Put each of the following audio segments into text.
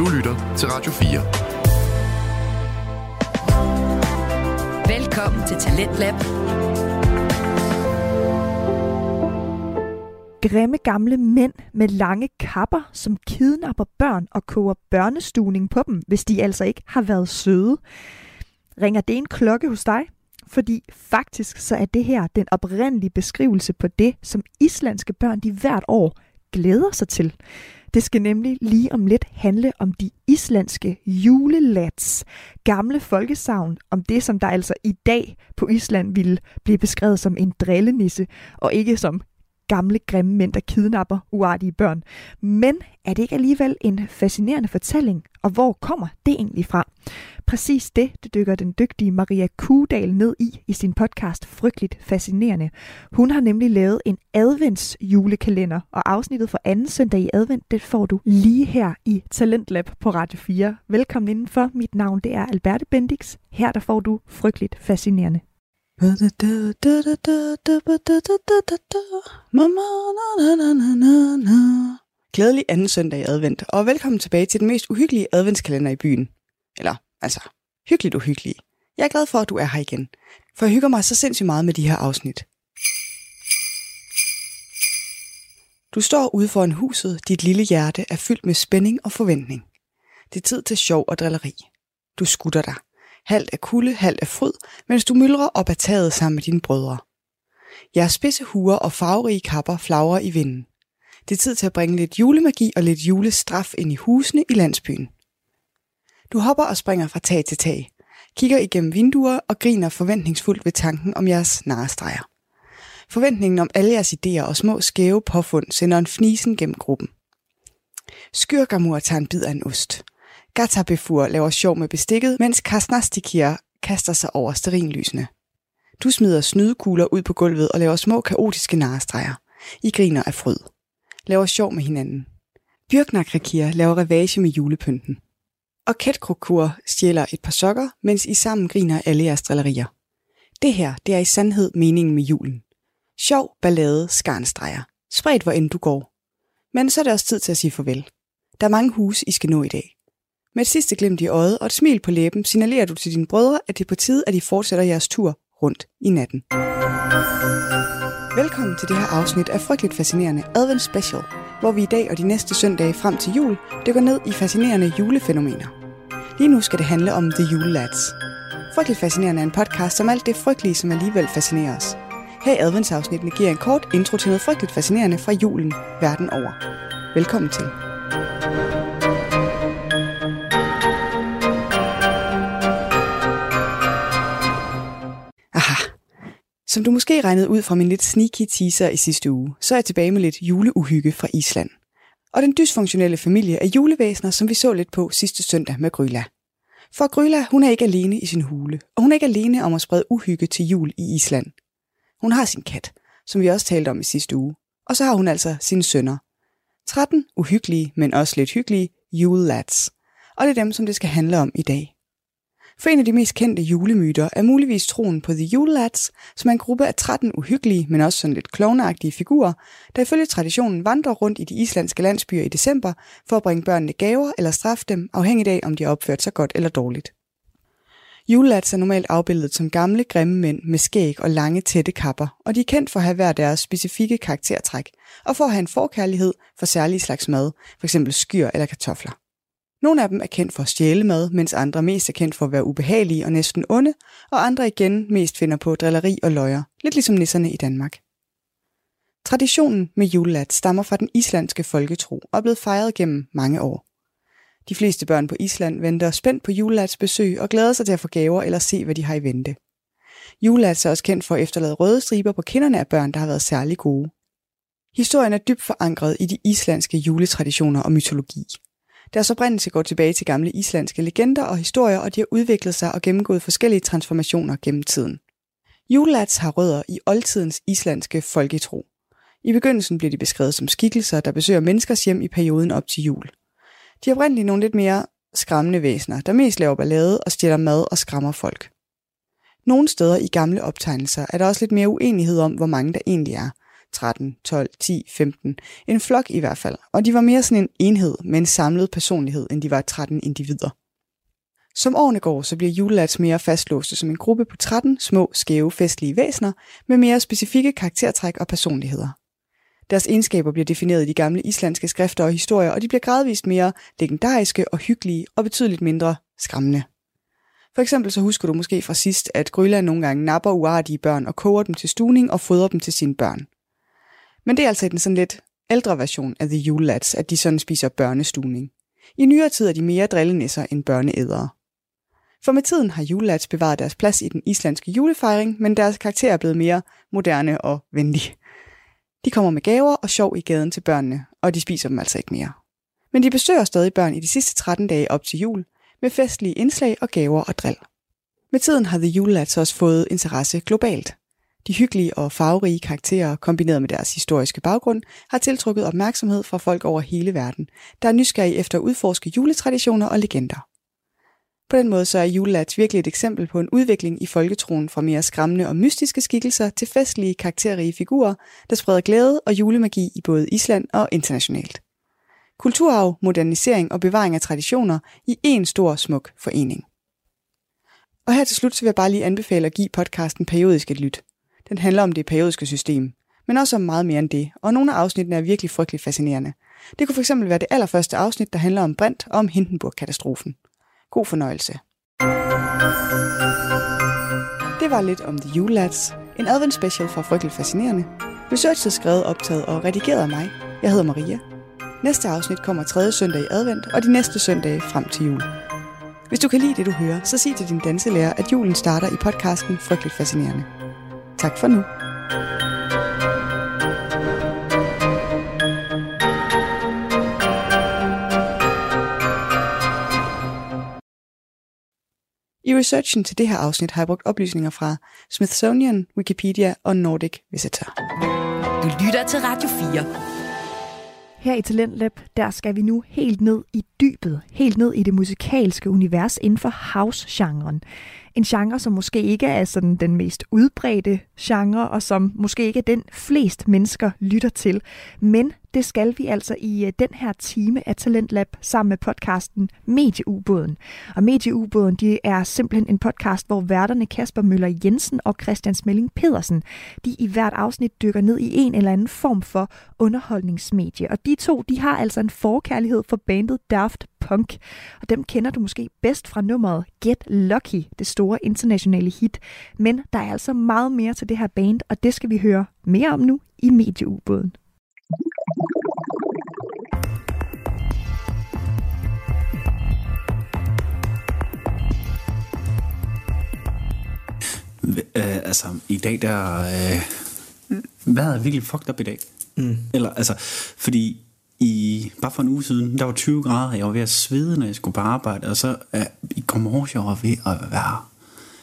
Du lytter til Radio 4. Velkommen til Talentlab. Grimme gamle mænd med lange kapper, som kidnapper børn og koger børnestuning på dem, hvis de altså ikke har været søde. Ringer det en klokke hos dig? Fordi faktisk så er det her den oprindelige beskrivelse på det, som islandske børn de hvert år glæder sig til. Det skal nemlig lige om lidt handle om de islandske julelats, gamle folkesavn, om det, som der altså i dag på Island ville blive beskrevet som en drillenisse, og ikke som gamle, grimme mænd, der kidnapper uartige børn. Men er det ikke alligevel en fascinerende fortælling, og hvor kommer det egentlig fra? Præcis det, det dykker den dygtige Maria Kudal ned i i sin podcast Frygteligt Fascinerende. Hun har nemlig lavet en advents julekalender, og afsnittet for anden søndag i advent, det får du lige her i Talentlab på Radio 4. Velkommen indenfor. Mit navn det er Alberte Bendix. Her der får du Frygteligt Fascinerende. Glædelig anden søndag i advent, og velkommen tilbage til den mest uhyggelige adventskalender i byen. Eller, altså, hyggeligt uhyggelige. Jeg er glad for, at du er her igen, for jeg hygger mig så sindssygt meget med de her afsnit. Du står ude foran huset, dit lille hjerte er fyldt med spænding og forventning. Det er tid til sjov og drilleri. Du skutter dig. Halvt af kulde, halvt af fryd, mens du myldrer op ad taget sammen med dine brødre. Jeres spidse huer og farverige kapper flagrer i vinden. Det er tid til at bringe lidt julemagi og lidt julestraf ind i husene i landsbyen. Du hopper og springer fra tag til tag, kigger igennem vinduer og griner forventningsfuldt ved tanken om jeres narestreger. Forventningen om alle jeres idéer og små skæve påfund sender en fnisen gennem gruppen. Skyrgamur tager en bid af en ost. Gatabefur laver sjov med bestikket, mens Kasnastikir kaster sig over sterinlysene. Du smider snydekugler ud på gulvet og laver små kaotiske narestreger. I griner af fryd. Laver sjov med hinanden. Bjørknakrakir laver revage med julepynten. Og Ketkrokur stjæler et par sokker, mens I sammen griner alle jeres drillerier. Det her, det er i sandhed meningen med julen. Sjov, ballade, skarnstreger. Spredt hvor end du går. Men så er det også tid til at sige farvel. Der er mange huse, I skal nå i dag. Med et sidste glimt i øjet og et smil på læben signalerer du til dine brødre, at det er på tide, at I fortsætter jeres tur rundt i natten. Velkommen til det her afsnit af Frygteligt Fascinerende Advent Special, hvor vi i dag og de næste søndage frem til jul dykker ned i fascinerende julefænomener. Lige nu skal det handle om The Jule Lads. Frygteligt Fascinerende er en podcast om alt det frygtelige, som alligevel fascinerer os. Her i adventsafsnittene giver en kort intro til noget frygteligt fascinerende fra julen verden over. Velkommen til. Aha. Som du måske regnede ud fra min lidt sneaky teaser i sidste uge, så er jeg tilbage med lidt juleuhygge fra Island. Og den dysfunktionelle familie af julevæsener, som vi så lidt på sidste søndag med Gryla. For Gryla, hun er ikke alene i sin hule, og hun er ikke alene om at sprede uhygge til jul i Island. Hun har sin kat, som vi også talte om i sidste uge. Og så har hun altså sine sønner. 13 uhyggelige, men også lidt hyggelige julelads. Og det er dem, som det skal handle om i dag. For en af de mest kendte julemyter er muligvis troen på The Yule Lads, som er en gruppe af 13 uhyggelige, men også sådan lidt klovneagtige figurer, der ifølge traditionen vandrer rundt i de islandske landsbyer i december for at bringe børnene gaver eller straffe dem, afhængig af om de har opført sig godt eller dårligt. Julelads er normalt afbildet som gamle, grimme mænd med skæg og lange, tætte kapper, og de er kendt for at have hver deres specifikke karaktertræk, og for at have en forkærlighed for særlige slags mad, f.eks. skyr eller kartofler. Nogle af dem er kendt for at stjæle mad, mens andre mest er kendt for at være ubehagelige og næsten onde, og andre igen mest finder på drilleri og løjer, lidt ligesom nisserne i Danmark. Traditionen med julelat stammer fra den islandske folketro og er blevet fejret gennem mange år. De fleste børn på Island venter spændt på julelats besøg og glæder sig til at få gaver eller se, hvad de har i vente. Julelats er også kendt for at efterlade røde striber på kinderne af børn, der har været særlig gode. Historien er dybt forankret i de islandske juletraditioner og mytologi. Deres oprindelse går tilbage til gamle islandske legender og historier, og de har udviklet sig og gennemgået forskellige transformationer gennem tiden. Julelats har rødder i oldtidens islandske folketro. I begyndelsen bliver de beskrevet som skikkelser, der besøger menneskers hjem i perioden op til jul. De er oprindeligt nogle lidt mere skræmmende væsener, der mest laver ballade og stjæler mad og skræmmer folk. Nogle steder i gamle optegnelser er der også lidt mere uenighed om, hvor mange der egentlig er. 13, 12, 10, 15. En flok i hvert fald. Og de var mere sådan en enhed med en samlet personlighed, end de var 13 individer. Som årene går, så bliver julelats mere fastlåste som en gruppe på 13 små, skæve, festlige væsener med mere specifikke karaktertræk og personligheder. Deres egenskaber bliver defineret i de gamle islandske skrifter og historier, og de bliver gradvist mere legendariske og hyggelige og betydeligt mindre skræmmende. For eksempel så husker du måske fra sidst, at Grøland nogle gange napper uartige børn og koger dem til stuning og fodrer dem til sine børn. Men det er altså den sådan lidt ældre version af The Julelats, at de sådan spiser børnestuning. I nyere tid er de mere drillenisser end børneædere. For med tiden har julelats bevaret deres plads i den islandske julefejring, men deres karakter er blevet mere moderne og venlig. De kommer med gaver og sjov i gaden til børnene, og de spiser dem altså ikke mere. Men de besøger stadig børn i de sidste 13 dage op til jul, med festlige indslag og gaver og drill. Med tiden har The Julelats også fået interesse globalt. De hyggelige og farverige karakterer, kombineret med deres historiske baggrund, har tiltrukket opmærksomhed fra folk over hele verden, der er nysgerrige efter at udforske juletraditioner og legender. På den måde så er julelats virkelig et eksempel på en udvikling i folketroen fra mere skræmmende og mystiske skikkelser til festlige, karakterrige figurer, der spreder glæde og julemagi i både Island og internationalt. Kulturarv, modernisering og bevaring af traditioner i én stor smuk forening. Og her til slut så vil jeg bare lige anbefale at give podcasten periodisk et lyt. Den handler om det periodiske system, men også om meget mere end det, og nogle af afsnittene er virkelig frygtelig fascinerende. Det kunne fx være det allerførste afsnit, der handler om Brint og om Hindenburg-katastrofen. God fornøjelse. Det var lidt om The Julelads, en advent special fra Frygtelig Fascinerende. Researchet skrevet, optaget og redigeret af mig. Jeg hedder Maria. Næste afsnit kommer tredje søndag i advent, og de næste søndage frem til jul. Hvis du kan lide det, du hører, så sig til din danselærer, at julen starter i podcasten Frygteligt Fascinerende. Tak for nu. I researchen til det her afsnit har jeg brugt oplysninger fra Smithsonian, Wikipedia og Nordic Visitor. Du lytter til Radio 4. Her i Talentlab, der skal vi nu helt ned i dybet, helt ned i det musikalske univers inden for house-genren. En genre, som måske ikke er sådan den mest udbredte genre, og som måske ikke er den flest mennesker lytter til. Men det skal vi altså i øh, den her time af Talentlab sammen med podcasten Medieubåden. Og Medieubåden de er simpelthen en podcast, hvor værterne Kasper Møller Jensen og Christian Smelling Pedersen, de i hvert afsnit dykker ned i en eller anden form for underholdningsmedie. Og de to, de har altså en forkærlighed for bandet Daft Punk. Og dem kender du måske bedst fra nummeret Get Lucky, det store internationale hit. Men der er altså meget mere til det her band, og det skal vi høre mere om nu i Medieubåden. Øh, altså, i dag der... Øh, vejret er virkelig fucked up i dag. Mm. Eller, altså, fordi i, bare for en uge siden, der var 20 grader, jeg var ved at svede, når jeg skulle på arbejde, og så øh, i morges, jeg var ved at være...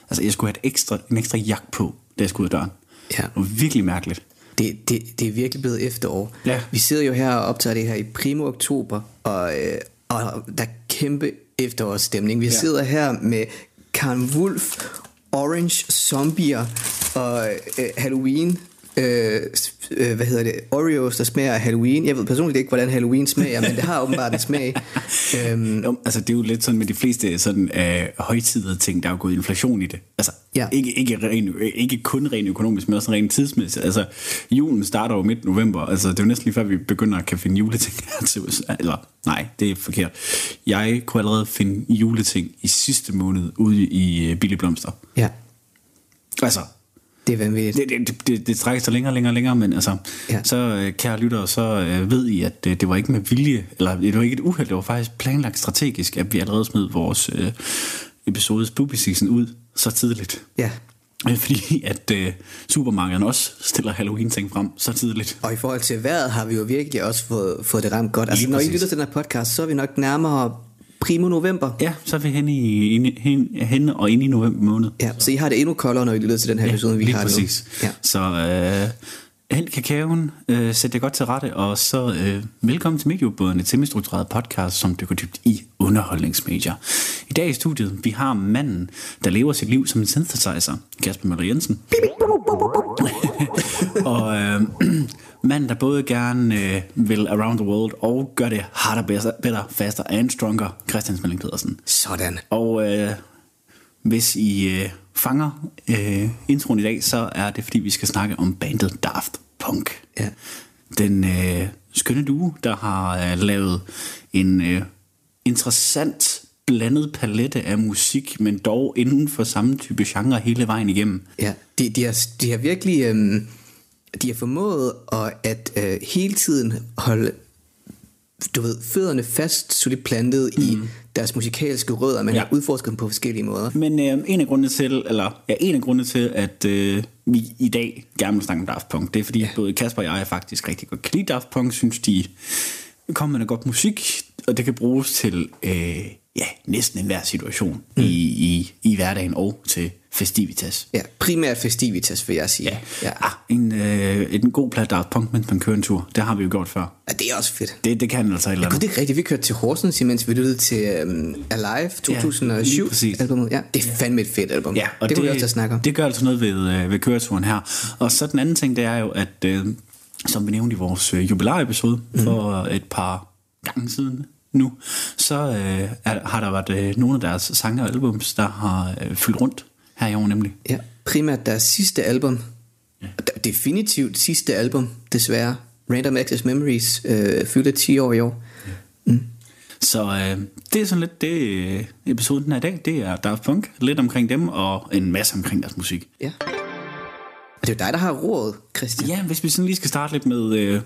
Altså, jeg skulle have et ekstra, en ekstra jagt på, da jeg skulle ud af døren. Ja. Det var virkelig mærkeligt. Det, det, det er virkelig blevet efterår. Ja. Vi sidder jo her og optager det her i primo oktober, og, øh, og der er kæmpe efterårsstemning. Vi ja. sidder her med Karen Wolf, Orange Zombier og øh, Halloween øh, øh, hvad hedder det, Oreos, der smager af Halloween. Jeg ved personligt ikke, hvordan Halloween smager, men det har åbenbart en smag. Øhm, jo, altså det er jo lidt sådan med de fleste sådan øh, højtidede ting, der er jo gået inflation i det. Altså Ja. ikke, ikke, ren, ikke kun rent økonomisk, men også rent tidsmæssigt. Altså julen starter jo midt november, altså det er jo næsten lige før vi begynder at kan finde juleting til USA. Eller nej, det er forkert. Jeg kunne allerede finde juleting i sidste måned ude i øh, Billig Blomster. Ja, Altså, det er vanvittigt. det, det, det, det trækker sig længere og længere og længere, men altså, Ja. så øh, kære lyttere, så øh, ved I, at øh, det var ikke med vilje, eller det var ikke et uheld, det var faktisk planlagt strategisk, at vi allerede smed vores øh, episode Spooky Season ud så tidligt. Ja. Fordi at øh, supermarkederne også stiller Halloween-ting frem så tidligt. Og i forhold til vejret har vi jo virkelig også fået, fået det ramt godt. Altså, Lige når I præcis. lytter til den her podcast, så er vi nok nærmere primo november. Ja, så er vi henne, i, inde, hen, henne og inde i november måned. Ja, så I har det endnu koldere, når I lytter til den her episode, vi lige har præcis. nu. Ja. Så øh, hent kakaoen, øh, sæt det godt til rette, og så øh, velkommen til Mediebåden, et semistruktureret podcast, som dykker dybt i underholdningsmedier. I dag i studiet, vi har manden, der lever sit liv som en synthesizer, Kasper Møller Jensen. og øh, Manden, der både gerne øh, vil around the world og gør det harder, better, better faster and stronger, Christian Smelling Pedersen. Sådan. Og øh, hvis I øh, fanger øh, introen i dag, så er det fordi, vi skal snakke om bandet Daft Punk. Ja. Den øh, skønne duo, der har øh, lavet en øh, interessant blandet palette af musik, men dog inden for samme type genre hele vejen igennem. Ja, de, de, har, de har virkelig øhm, de har formået at, at øh, hele tiden holde du ved, fødderne fast solidt plantet mm. i deres musikalske rødder, men Ja. har udforsket dem på forskellige måder. Men øh, en af grundene til, eller ja, en af grundene til, at øh, vi i dag gerne vil snakke om Daft Punk, det er fordi ja. både Kasper og jeg er faktisk rigtig godt kan lide Daft Punk, synes de kommer med godt musik, og det kan bruges til øh, ja, næsten enhver situation mm. i, i, i hverdagen og til festivitas. Ja, primært festivitas, vil jeg sige. Ja, ja. Ah, en, øh, en god plat Daft Punk, mens man kører en tur, det har vi jo gjort før. ja det er også fedt. Det, det kan altså et eller andet. det er rigtigt. Vi kørte til Horsens, imens vi lyttede til um, Alive lige 2007 præcis. albumet. Ja, det er fandme et fedt album. Ja, og det, det kunne vi også tage snakke om. Det gør altså noget ved, øh, ved køreturen her. Og så den anden ting, det er jo, at øh, som vi nævnte i vores øh, jubilæepisode Mhm. for et par gange siden nu, så øh, er, har der været øh, nogle af deres sange og albums, der har øh, fyldt rundt her i år nemlig. Ja, primært deres sidste album. Ja. Definitivt sidste album, desværre. Random Access Memories øh, fylder 10 år i år. Så øh, det er sådan lidt det, øh, episoden den her i dag, det er Daft Punk, lidt omkring dem og en masse omkring deres musik. Ja. Og det er jo dig, der har rådet, Christian. Ja, hvis vi sådan lige skal starte lidt med, øh,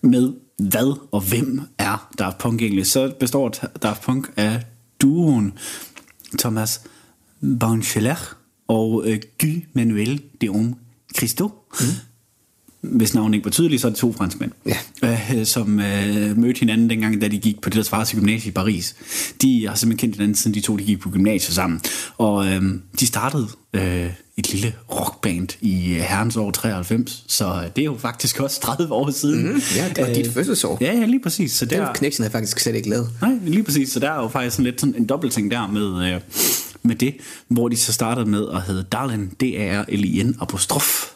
med hvad og hvem er Daft Punk egentlig, så består Daft Punk af duoen Thomas Bancheler og øh, Guy Manuel Deum Christo. Mm. Hvis navnet ikke var tydeligt, så er det to franskmænd, Ja. øh, som øh, mødte hinanden dengang, da de gik på det, der svarer til gymnasiet i Paris. De har simpelthen kendt hinanden, siden de to de gik på gymnasiet sammen. Og øh, de startede øh, et lille rockband i øh, herrens år 93, så øh, det er jo faktisk også 30 år siden. Mm, ja, det var dit fødselsår. Ja, ja, lige præcis. Så Den der, connection har jeg faktisk slet ikke lavet. Nej, lige præcis. Så der er jo faktisk sådan lidt sådan en dobbeltting der med, øh, med det, hvor de så startede med at hedde Darlin, D-A-R-L-I-N apostrof.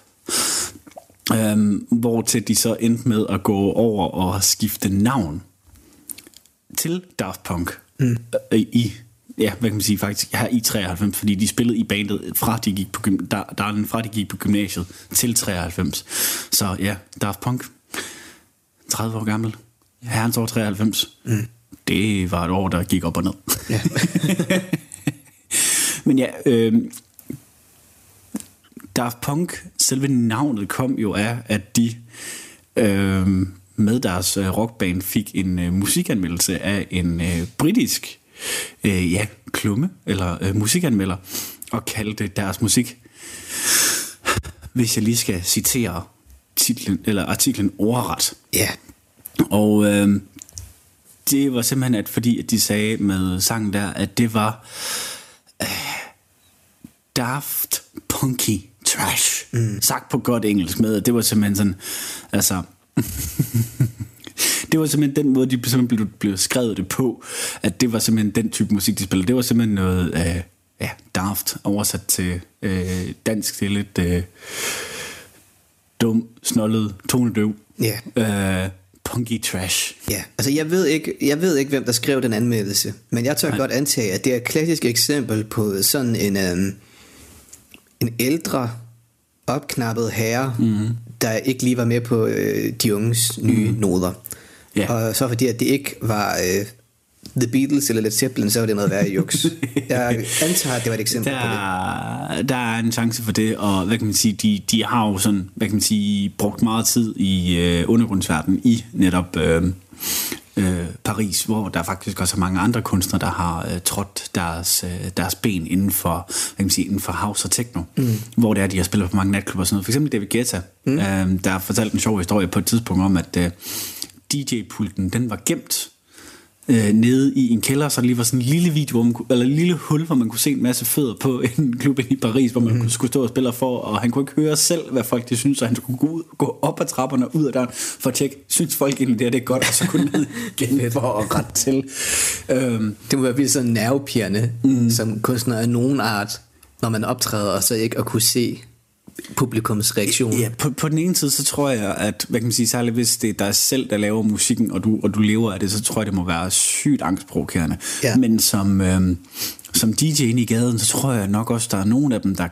Øhm, hvor til de så endte med at gå over og skifte navn til Daft Punk mm. øh, i ja, hvad kan man sige faktisk, her i 93, fordi de spillede i bandet fra de gik på, Darlin, fra de gik på gymnasiet til 93. Så ja, Daft Punk, 30 år gammel, herrens år 93. Mm. Det var et år, der gik op og ned. Ja. Men ja, øh, Daft Punk, selve navnet kom jo af, at de øh, med deres øh, rockband fik en øh, musikanmeldelse af en øh, britisk øh, ja, klumme, eller øh, musikanmelder, og kaldte deres musik, hvis jeg lige skal citere titlen, eller artiklen ordret, ja. og øh, det var simpelthen, at fordi at de sagde med sangen der, at det var øh, daft punky trash. Mm. Sagt på godt engelsk med, det var simpelthen sådan, altså... det var simpelthen den måde, de simpelthen blev, blev skrevet det på, at det var simpelthen den type musik, de spillede. Det var simpelthen noget øh, ja, daft oversat til øh, dansk. Det er lidt øh, dum, snollet, tonedøv. Ja. Øh, punky trash. Ja, altså jeg ved, ikke, jeg ved ikke, hvem der skrev den anmeldelse, men jeg tør Nej. godt antage, at det er et klassisk eksempel på sådan en, øhm, en ældre, opknappet herre, mm. der ikke lige var med på øh, de unges nye mm. noder. Ja. Og så fordi, at det ikke var øh, The Beatles eller Led Zeppelin, så var det noget værre juks. jeg antager, at det var et eksempel på det. Der, der er en chance for det, og hvad kan man sige, de, de har jo sådan, hvad kan man sige, brugt meget tid i øh, undergrundsverdenen i netop øh, øh, Paris, hvor der faktisk også er mange andre kunstnere, der har øh, trådt deres, øh, deres ben inden for, hvad kan man sige, inden for house og techno, mm. hvor det er, de har spillet på mange natklubber og sådan noget. For eksempel David Guetta, mm. øh, der har fortalt en sjov historie på et tidspunkt om, at øh, DJ-pulten, den var gemt øh, nede i en kælder, så der lige var sådan en lille video, hvor man kunne, eller en lille hul, hvor man kunne se en masse fødder på en klub i Paris, hvor man mm. skulle stå og spille for, og han kunne ikke høre selv, hvad folk de synes, så han skulle gå, ud, gå op ad trapperne og ud af døren for at tjekke, synes folk egentlig det, er, det er godt, og så kunne ned igen for at rette til. Øhm, Det må være virkelig sådan nervepirrende, mm. som kunstner af nogen art, når man optræder, og så ikke at kunne se publikums reaktion. Ja, på, på den ene side, så tror jeg, at, hvad kan man sige, særligt hvis det er dig selv, der laver musikken, og du, og du lever af det, så tror jeg, det må være sygt angstprovokerende. Ja. Men som, øh, som DJ inde i gaden, så tror jeg nok også, der er nogen af dem, der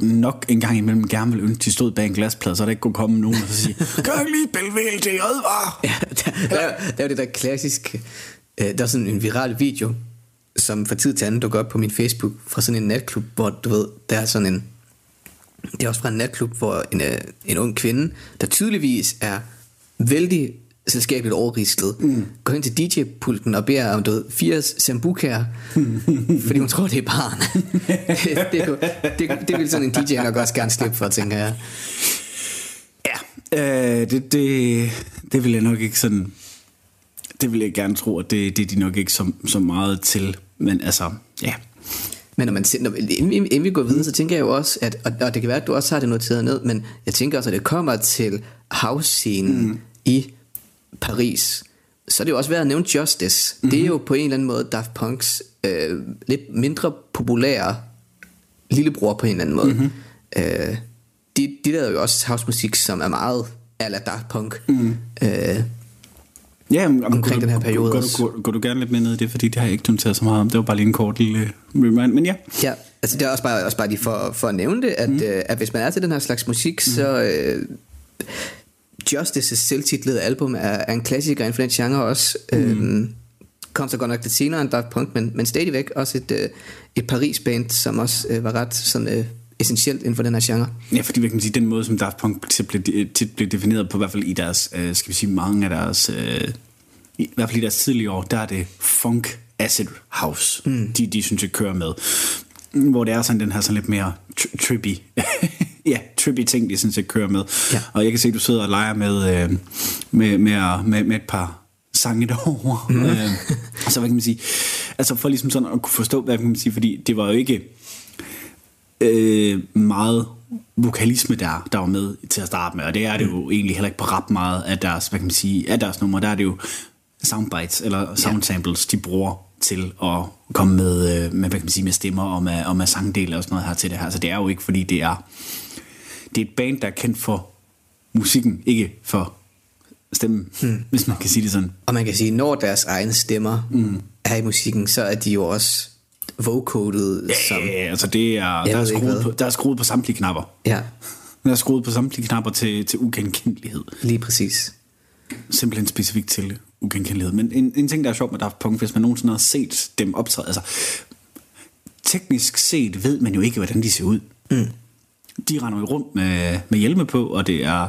nok en gang imellem gerne vil ønske, de stod bag en glasplade, så der ikke kunne komme nogen og sige, kan jeg ikke lige spille VLD var? Ja, der, der, er- der er det der klassiske, øh, der er sådan en viral video, som fra tid til anden dukker op på min Facebook, fra sådan en natklub, hvor du ved, der er sådan en, det er også fra en natklub, hvor en, øh, en ung kvinde, der tydeligvis er vældig selskabeligt overrislet, mm. går hen til DJ-pulten og beder om, du ved, fire sambukaer, fordi hun tror, det er barn. det, det, kunne- det, det vil sådan en DJ nok også gerne slippe for, tænker jeg. Ja, øh, det, det, det vil jeg nok ikke sådan... Det vil jeg gerne tro, at det, det er de nok ikke så, så meget til. Men altså, ja. Men når man, når, inden, vi- inden vi går videre, så tænker jeg jo også, at, og, og det kan være, at du også har det noteret ned, men jeg tænker også, at det kommer til house-scenen mm. i Paris, så er det jo også værd at nævne Justice. Mm-hmm. Det er jo på en eller anden måde Daft Punks øh, lidt mindre populære lillebror på en eller anden måde. Mm-hmm. Øh, de, de lavede jo også housemusik, som er meget ala Daft Punk. Mm. Øh, Ja, om, Omkring den her periode går, går, går, går, du gerne lidt mere ned i det, fordi det har jeg ikke noteret så meget om. Det var bare lige en kort lille remind. Men ja, Ja, altså det er også bare, også bare lige for, for at nævne det, at, mm. øh, at hvis man er til den her slags musik, mm. så øh, Justice's selvtitlede album er, er en klassiker inden for den genre også. Mm. Øhm, kom så godt nok lidt senere end Daft Punk, men, men stadigvæk også et, øh, et Paris-band, som også øh, var ret sådan, øh, essentielt inden for den her genre. Ja, fordi hvad kan man sige, den måde, som Daft Punk tit blev, tit blev defineret på, i hvert fald i deres, øh, skal vi sige, mange af deres, øh, i hvert fald i deres tidlige år, der er det funk acid house, mm. de, de synes jeg kører med. Hvor det er sådan den her sådan lidt mere tr- trippy, ja, trippy ting, de synes jeg kører med. Ja. Og jeg kan se, at du sidder og leger med, øh, med, med, med, med et par sange derovre. Mm. Øh, så hvad kan man sige, altså for ligesom sådan at kunne forstå, hvad kan man sige, fordi det var jo ikke, øh, meget vokalisme der, der var med til at starte med, og det er det jo egentlig heller ikke på ret meget af deres, hvad kan man sige, af deres numre, der er det jo soundbites eller sound samples, de bruger til at komme med, øh, med, hvad kan man sige, med stemmer og med, og med sangdele og sådan noget her til det her. Så det er jo ikke, fordi det er, det er et band, der er kendt for musikken, ikke for stemmen, hmm. hvis man kan sige det sådan. Og man kan sige, når deres egne stemmer mm. er i musikken, så er de jo også vocodet som... Ja, altså det er, der er, skruet på, der er skruet på samtlige knapper. Ja, Der er skruet på samtlige knapper til, til ugenkendelighed. lige præcis. simpelthen specifikt til ugenkendelighed. Men en, en ting, der er sjovt med Daft Punk, hvis man nogensinde har set dem optræde, altså teknisk set ved man jo ikke, hvordan de ser ud. Mm. De render jo rundt med, med hjelme på, og det er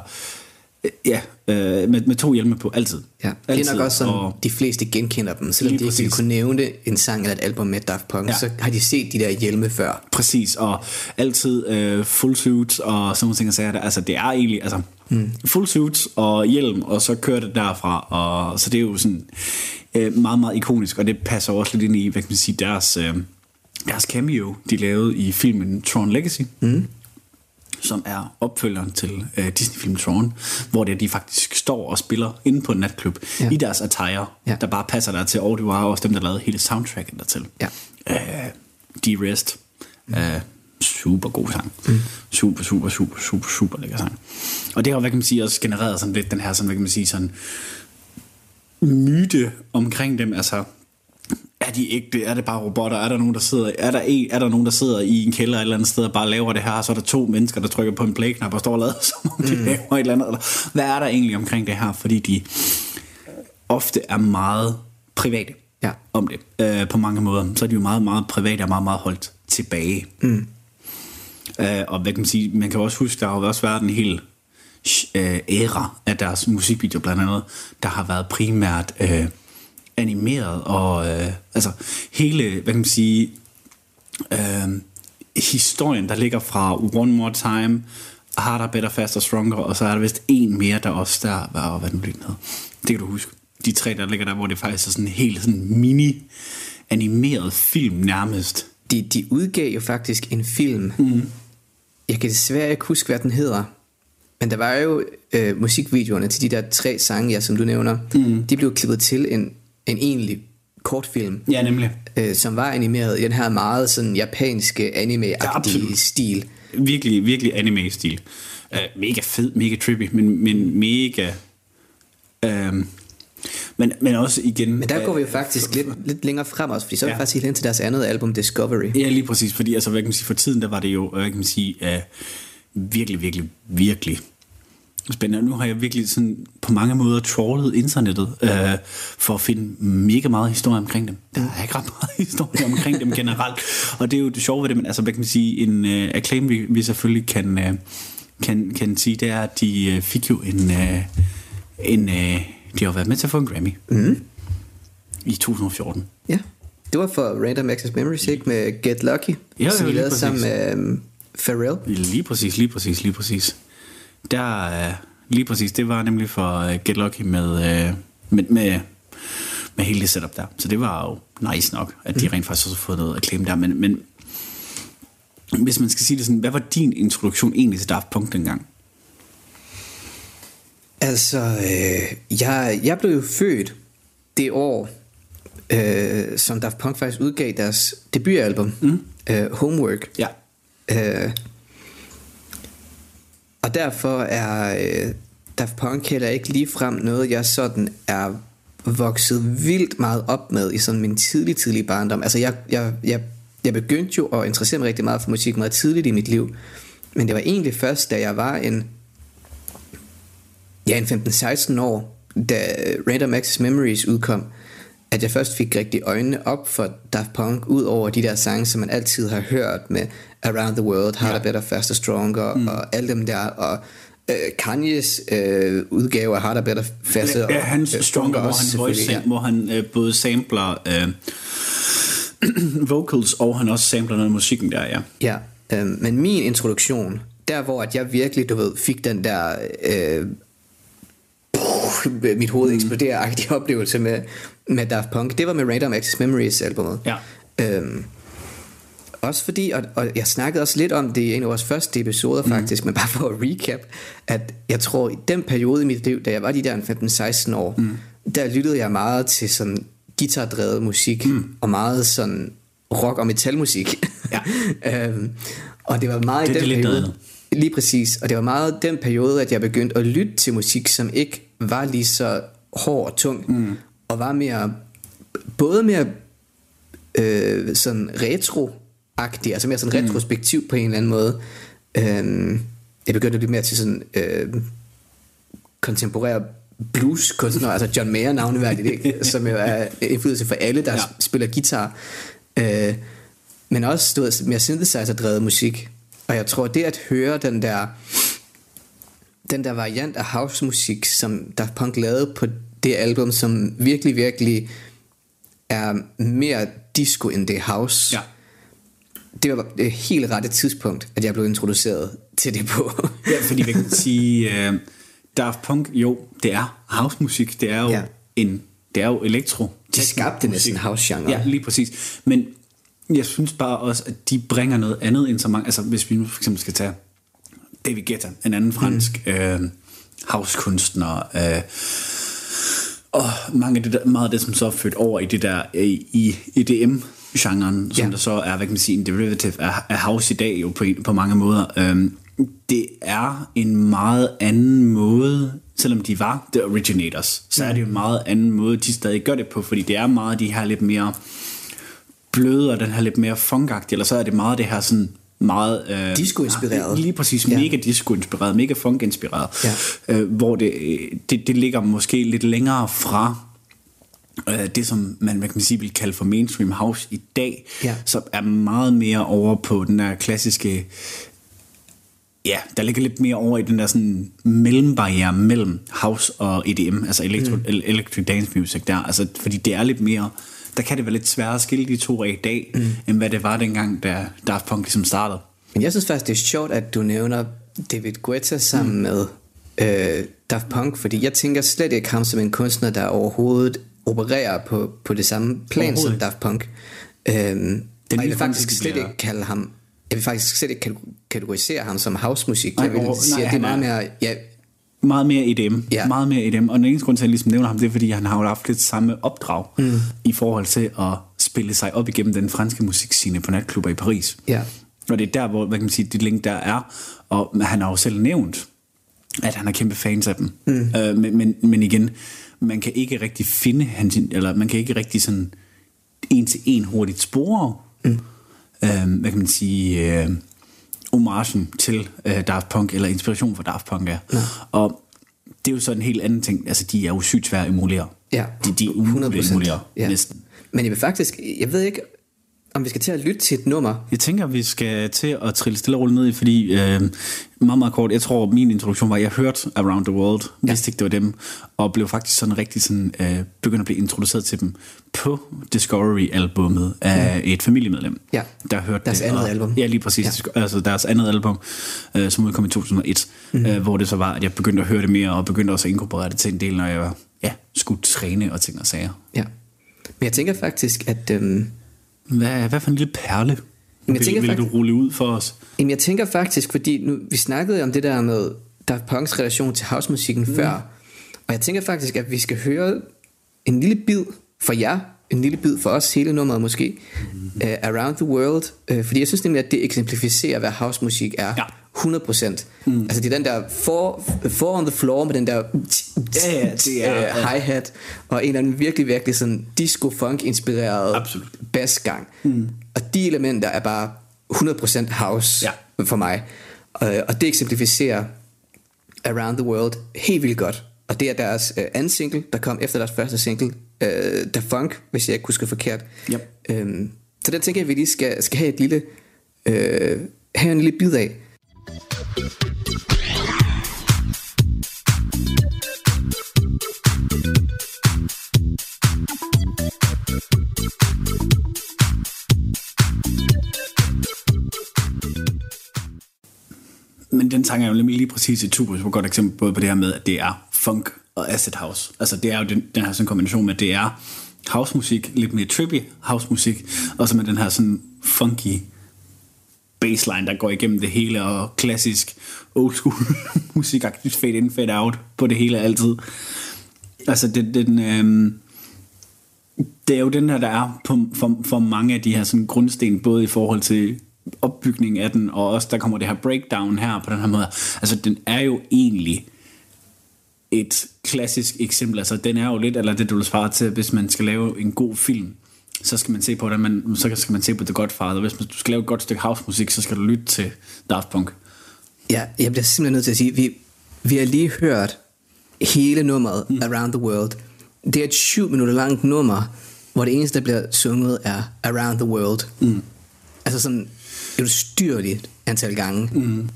ja, øh, med, med to hjelme på, altid. Ja, det altid. er nok også sådan, Og, de fleste genkender dem. Selvom de ikke kunne nævne en sang eller et album med Daft Punk, Ja. så har de set de der hjelme før. Præcis, og altid øh, full suits og sådan nogle ting, sager. Altså, det er egentlig altså, mm. full suits og hjelm, og så kører det derfra. Og, så det er jo sådan øh, meget, meget ikonisk, og det passer også lidt ind i, hvad kan man sige, deres, øh, deres cameo, de lavede i filmen Tron Legacy. Mm som er opfølgeren til øh, Disney-filmen Tron, hvor det de faktisk står og spiller inde på en natklub ja. I deres attire, ja. Der bare passer der til, og det var også dem, der lavede hele soundtracken dertil. Ja. Øh, De-Rest. Mm. Øh, super god sang. Mm. Super, super, super, super, super lækker sang. Og det har, hvad kan man sige, også genereret sådan lidt den her, sådan, hvad kan man sige, sådan myte omkring dem, altså er de ikke er det bare robotter? Er der nogen, der sidder, er der, en, er der nogen, der sidder i en kælder et eller andet sted og bare laver det her, og så er der to mennesker, der trykker på en play-knap og står og lader, som om de mm. laver et eller andet? Eller, hvad er der egentlig omkring det her? Fordi de ofte er meget private Ja. om det, øh, på mange måder. Så er de jo meget, meget private og meget, meget holdt tilbage. Mm. Øh, og hvad kan man sige, man kan også huske, der har jo også været en hel øh, æra af deres musikvideoer blandt andet, der har været primært øh, animeret, og øh, altså hele, hvad kan man sige, øh, historien, der ligger fra One More Time, Harder, Better, Faster, Stronger, og så er der vist en mere, der også der, hvad, hvad den blev hed. Det kan du huske. De tre, der ligger der, hvor det faktisk er sådan en helt sådan mini animeret film nærmest. De, de udgav jo faktisk en film. Mm. Jeg kan desværre ikke huske, hvad den hedder. Men der var jo øh, musikvideoerne til de der tre sange, ja, som du nævner. Mm. De blev klippet til en, en egentlig kortfilm. Ja, nemlig. øh, som var animeret i den her meget sådan japanske Ja, anime-agtige stil. virkelig, virkelig anime-stil. Uh, mega fed, mega trippy, men, men mega... Uh, men, men også igen... Men der går vi jo øh, faktisk lidt, lidt længere frem også, fordi så er vi Ja. faktisk helt hen til deres andet album, Discovery. Ja, lige præcis, fordi altså, hvad kan man sige, for tiden, der var det jo, hvad kan man sige, uh, virkelig, virkelig, virkelig spændende. Nu har jeg virkelig sådan på mange måder trawlet internettet uh, for at finde mega meget historie omkring dem. Der er ikke ret meget historie omkring dem generelt. Og det er jo det sjove ved det, men altså, hvad kan man sige, en uh, acclaim, vi, vi selvfølgelig kan, uh, kan, kan sige, det er, at de uh, fik jo en, uh, en uh, de har været med til at få en Grammy. Mm. I 2014. Ja. Det var for Random Access Memories, ikke? Med Get Lucky, Ja, som vi lavede sammen med um, Pharrell. Lige præcis, lige præcis, lige præcis. Der, øh, lige præcis, det var nemlig for øh, Get Lucky med, øh, med, med, med hele det setup der. Så det var jo nice nok, at de rent faktisk også har fået noget at klemme der. Men, men hvis man skal sige det sådan, hvad var din introduktion egentlig til Daft Punk dengang? Altså, øh, jeg, jeg blev jo født det år, øh, som Daft Punk faktisk udgav deres debutalbum, mm. øh, Homework. Ja. Øh, og derfor er øh, Daft Punk heller ikke ligefrem noget, jeg sådan er vokset vildt meget op med i sådan min tidlig, tidlige barndom. Altså jeg, jeg, jeg, jeg begyndte jo at interessere mig rigtig meget for musik meget tidligt i mit liv. Men det var egentlig først, da jeg var en, ja, en 15-16 år, da Random Access Memories udkom, at jeg først fik rigtig øjnene op for Daft Punk, ud over de der sange, som man altid har hørt med Around the World, Harder, ja. Better, Faster, Stronger, mm. og alle dem der, og øh, Kanye's øh, udgave af Harder, Better, Faster, Ja, hans øh, Stronger, hvor han, voice, ja. hvor han øh, både sampler øh, vocals, og han også sampler noget af musikken der, ja. Ja, øh, men min introduktion, der hvor at jeg virkelig, du ved, fik den der... Øh, mit hoved Mm. eksploderer-agtige oplevelse med, med Daft Punk, det var med Random Access Memories albumet. Ja. Øhm, også fordi, og, og jeg snakkede også lidt om det i en af vores første episoder faktisk, mm. men bare for at recap, at jeg tror i den periode i mit liv, da jeg var de der 15-16 år, mm. der lyttede jeg meget til sådan guitardrevet musik, mm. og meget sådan rock- og metalmusik. Ja. øhm, og det var meget Det- i det den noget periode, lige præcis, og det var meget den periode, at jeg begyndte at lytte til musik, som ikke var lige så hård og tung, mm. og var mere, både mere øh, sådan retro-agtig, altså mere sådan Mm. retrospektiv på en eller anden måde. Øh, jeg begyndte at lytte mere til sådan øh, kontemporære blueskunstnere, altså John Mayer navneværdigt, ikke? som jo er indflydelse for alle, der Ja. spiller guitar. Øh, men også du ved, mere synthesizer-drevet musik. Og jeg tror, det at høre den der den der variant af housemusik, som Daft Punk lavede på det album, som virkelig, virkelig er mere disco end det house. Ja. Det var det helt rette tidspunkt, at jeg blev introduceret til det på. Ja, fordi vi kan sige, uh, Daft Punk, jo, det er housemusik, det er jo ja. En, det er jo elektro. De skabte næsten house-genre. Ja, lige præcis. Men jeg synes bare også, at de bringer noget andet end så mange, altså hvis vi nu for eksempel skal tage David Guetta, en anden fransk mm. øh, housekunstner, øh, og mange af det der, meget af det, som så er født over i det der, øh, i EDM-genren, som Ja. der så er, hvad kan man sige, en derivative af, af house i dag jo på, på mange måder. Øhm, det er en meget anden måde, selvom de var the originators, så er det jo en meget anden måde, de stadig gør det på, fordi det er meget de her lidt mere bløde, og den her lidt mere funkagtige, eller så er det meget det her sådan meget... Øh, Disco-inspireret. Lige præcis, Ja. mega disco-inspireret, mega funk-inspireret, Ja. øh, hvor det, øh, det, det ligger måske lidt længere fra øh, det, som man, hvad kan man sige, vil kalde for mainstream house i dag, Ja. som er meget mere over på den der klassiske Ja, der ligger lidt mere over i den der sådan mellembarriere mellem house og EDM, altså electro, mm. electric dance music der, altså fordi det er lidt mere, der kan det være lidt sværere at skille de to af i dag, mm. end hvad det var dengang, da Daft Punk ligesom startede. Men jeg synes faktisk, det er sjovt, at du nævner David Guetta sammen mm. med øh, Daft Punk, fordi jeg tænker slet ikke ham som en kunstner, der overhovedet opererer på, på det samme plan som Daft Punk. Øhm, og jeg vil faktisk slet ikke kalde ham jeg vil faktisk slet ikke kategorisere ham som housemusik. Nej, Jeg vil over- sige, nej, at det er meget er- mere... Ja, Meget mere EDM, Ja. meget mere EDM, og den eneste grund til, at jeg ligesom nævner ham, det er, fordi han har jo haft lidt samme opdrag mm. i forhold til at spille sig op igennem den franske musikscene på natklubber i Paris. ja. Og det er der, hvor hvad kan man sige, det link der er. Og han har jo selv nævnt, at han er kæmpe fans af dem. Mm. Øh, men, men, men igen, man kan ikke rigtig finde hans, eller man kan ikke rigtig sådan en til en hurtigt spore, mm. øh, hvad kan man sige, øh, homagen til øh, Daft Punk, eller inspiration for Daft Punk er. Ja. Og det er jo så en helt anden ting. Altså, de er jo sygt svære at emulere. Ja, de, de er umulige at emulere, ja. næsten. Men jeg vil faktisk, jeg ved ikke, om vi skal til at lytte til et nummer. Jeg tænker, vi skal til at trille stille og roligt ned i, fordi øh, meget, meget kort, jeg tror, min introduktion var, at jeg hørte Around the World, ja. vidste ikke, det var dem, og blev faktisk sådan rigtig sådan, øh, begyndt at blive introduceret til dem på Discovery-albummet af mm. et familiemedlem, ja. der hørte deres det. andet og, album. Ja, lige præcis. Ja. Altså deres andet album, øh, som udkom i 2001, mm. øh, hvor det så var, at jeg begyndte at høre det mere, og begyndte også at inkorporere det til en del, når jeg ja, skulle træne og ting og sager. Ja. Men jeg tænker faktisk, at... Øhm hvad, hvad for en lille perle Jamen, jeg tænker vil, vil faktisk, du rulle ud for os? Jamen jeg tænker faktisk, fordi nu, vi snakkede om det der med Daft Punks relation til housemusikken mm. før, og jeg tænker faktisk, at vi skal høre en lille bid for jer, en lille bid for os, hele nummeret måske, mm. uh, Around the World, uh, fordi jeg synes nemlig, at det eksemplificerer, hvad housemusik er. Ja. 100%. Mm. Altså det er den der four, four on the floor med den der ja, ja, det er, uh, hi-hat og en eller anden virkelig, virkelig sådan disco-funk inspireret Absolut. bassgang. Mm. Og de elementer er bare 100% house ja. for mig. Uh, og det eksemplificerer Around the World helt vildt godt. Og det er deres uh, anden single, der kom efter deres første single, uh, The Funk, hvis jeg ikke husker forkert. Yep. Um, så den tænker jeg, at vi lige skal, skal have et lille, uh, have en lille bid af. Men den sang er jo lige præcis et super, super godt eksempel både på det her med, at det er funk og acid house. Altså det er jo den, den her sådan kombination med, at det er housemusik, lidt mere trippy housemusik, og så med den her sådan funky baseline, der går igennem det hele, og klassisk old school musik, fade in, fade out på det hele altid. Altså det, den, øh, det er jo den her, der er på, for, for mange af de her sådan grundsten, både i forhold til opbygning af den, og også der kommer det her breakdown her på den her måde. Altså den er jo egentlig et klassisk eksempel, altså den er jo lidt, eller det du vil svare til, hvis man skal lave en god film, så skal man se på, man, så skal man se på The Godfather. Hvis man, du skal lave et godt stykke housemusik, så skal du lytte til Daft Punk. Ja, jeg bliver simpelthen nødt til at sige, vi, vi har lige hørt hele nummeret mm. Around the World. Det er et syv minutter langt nummer, hvor det eneste, der bliver sunget, er Around the World. Mm. Altså sådan et styrligt antal gange. Mm.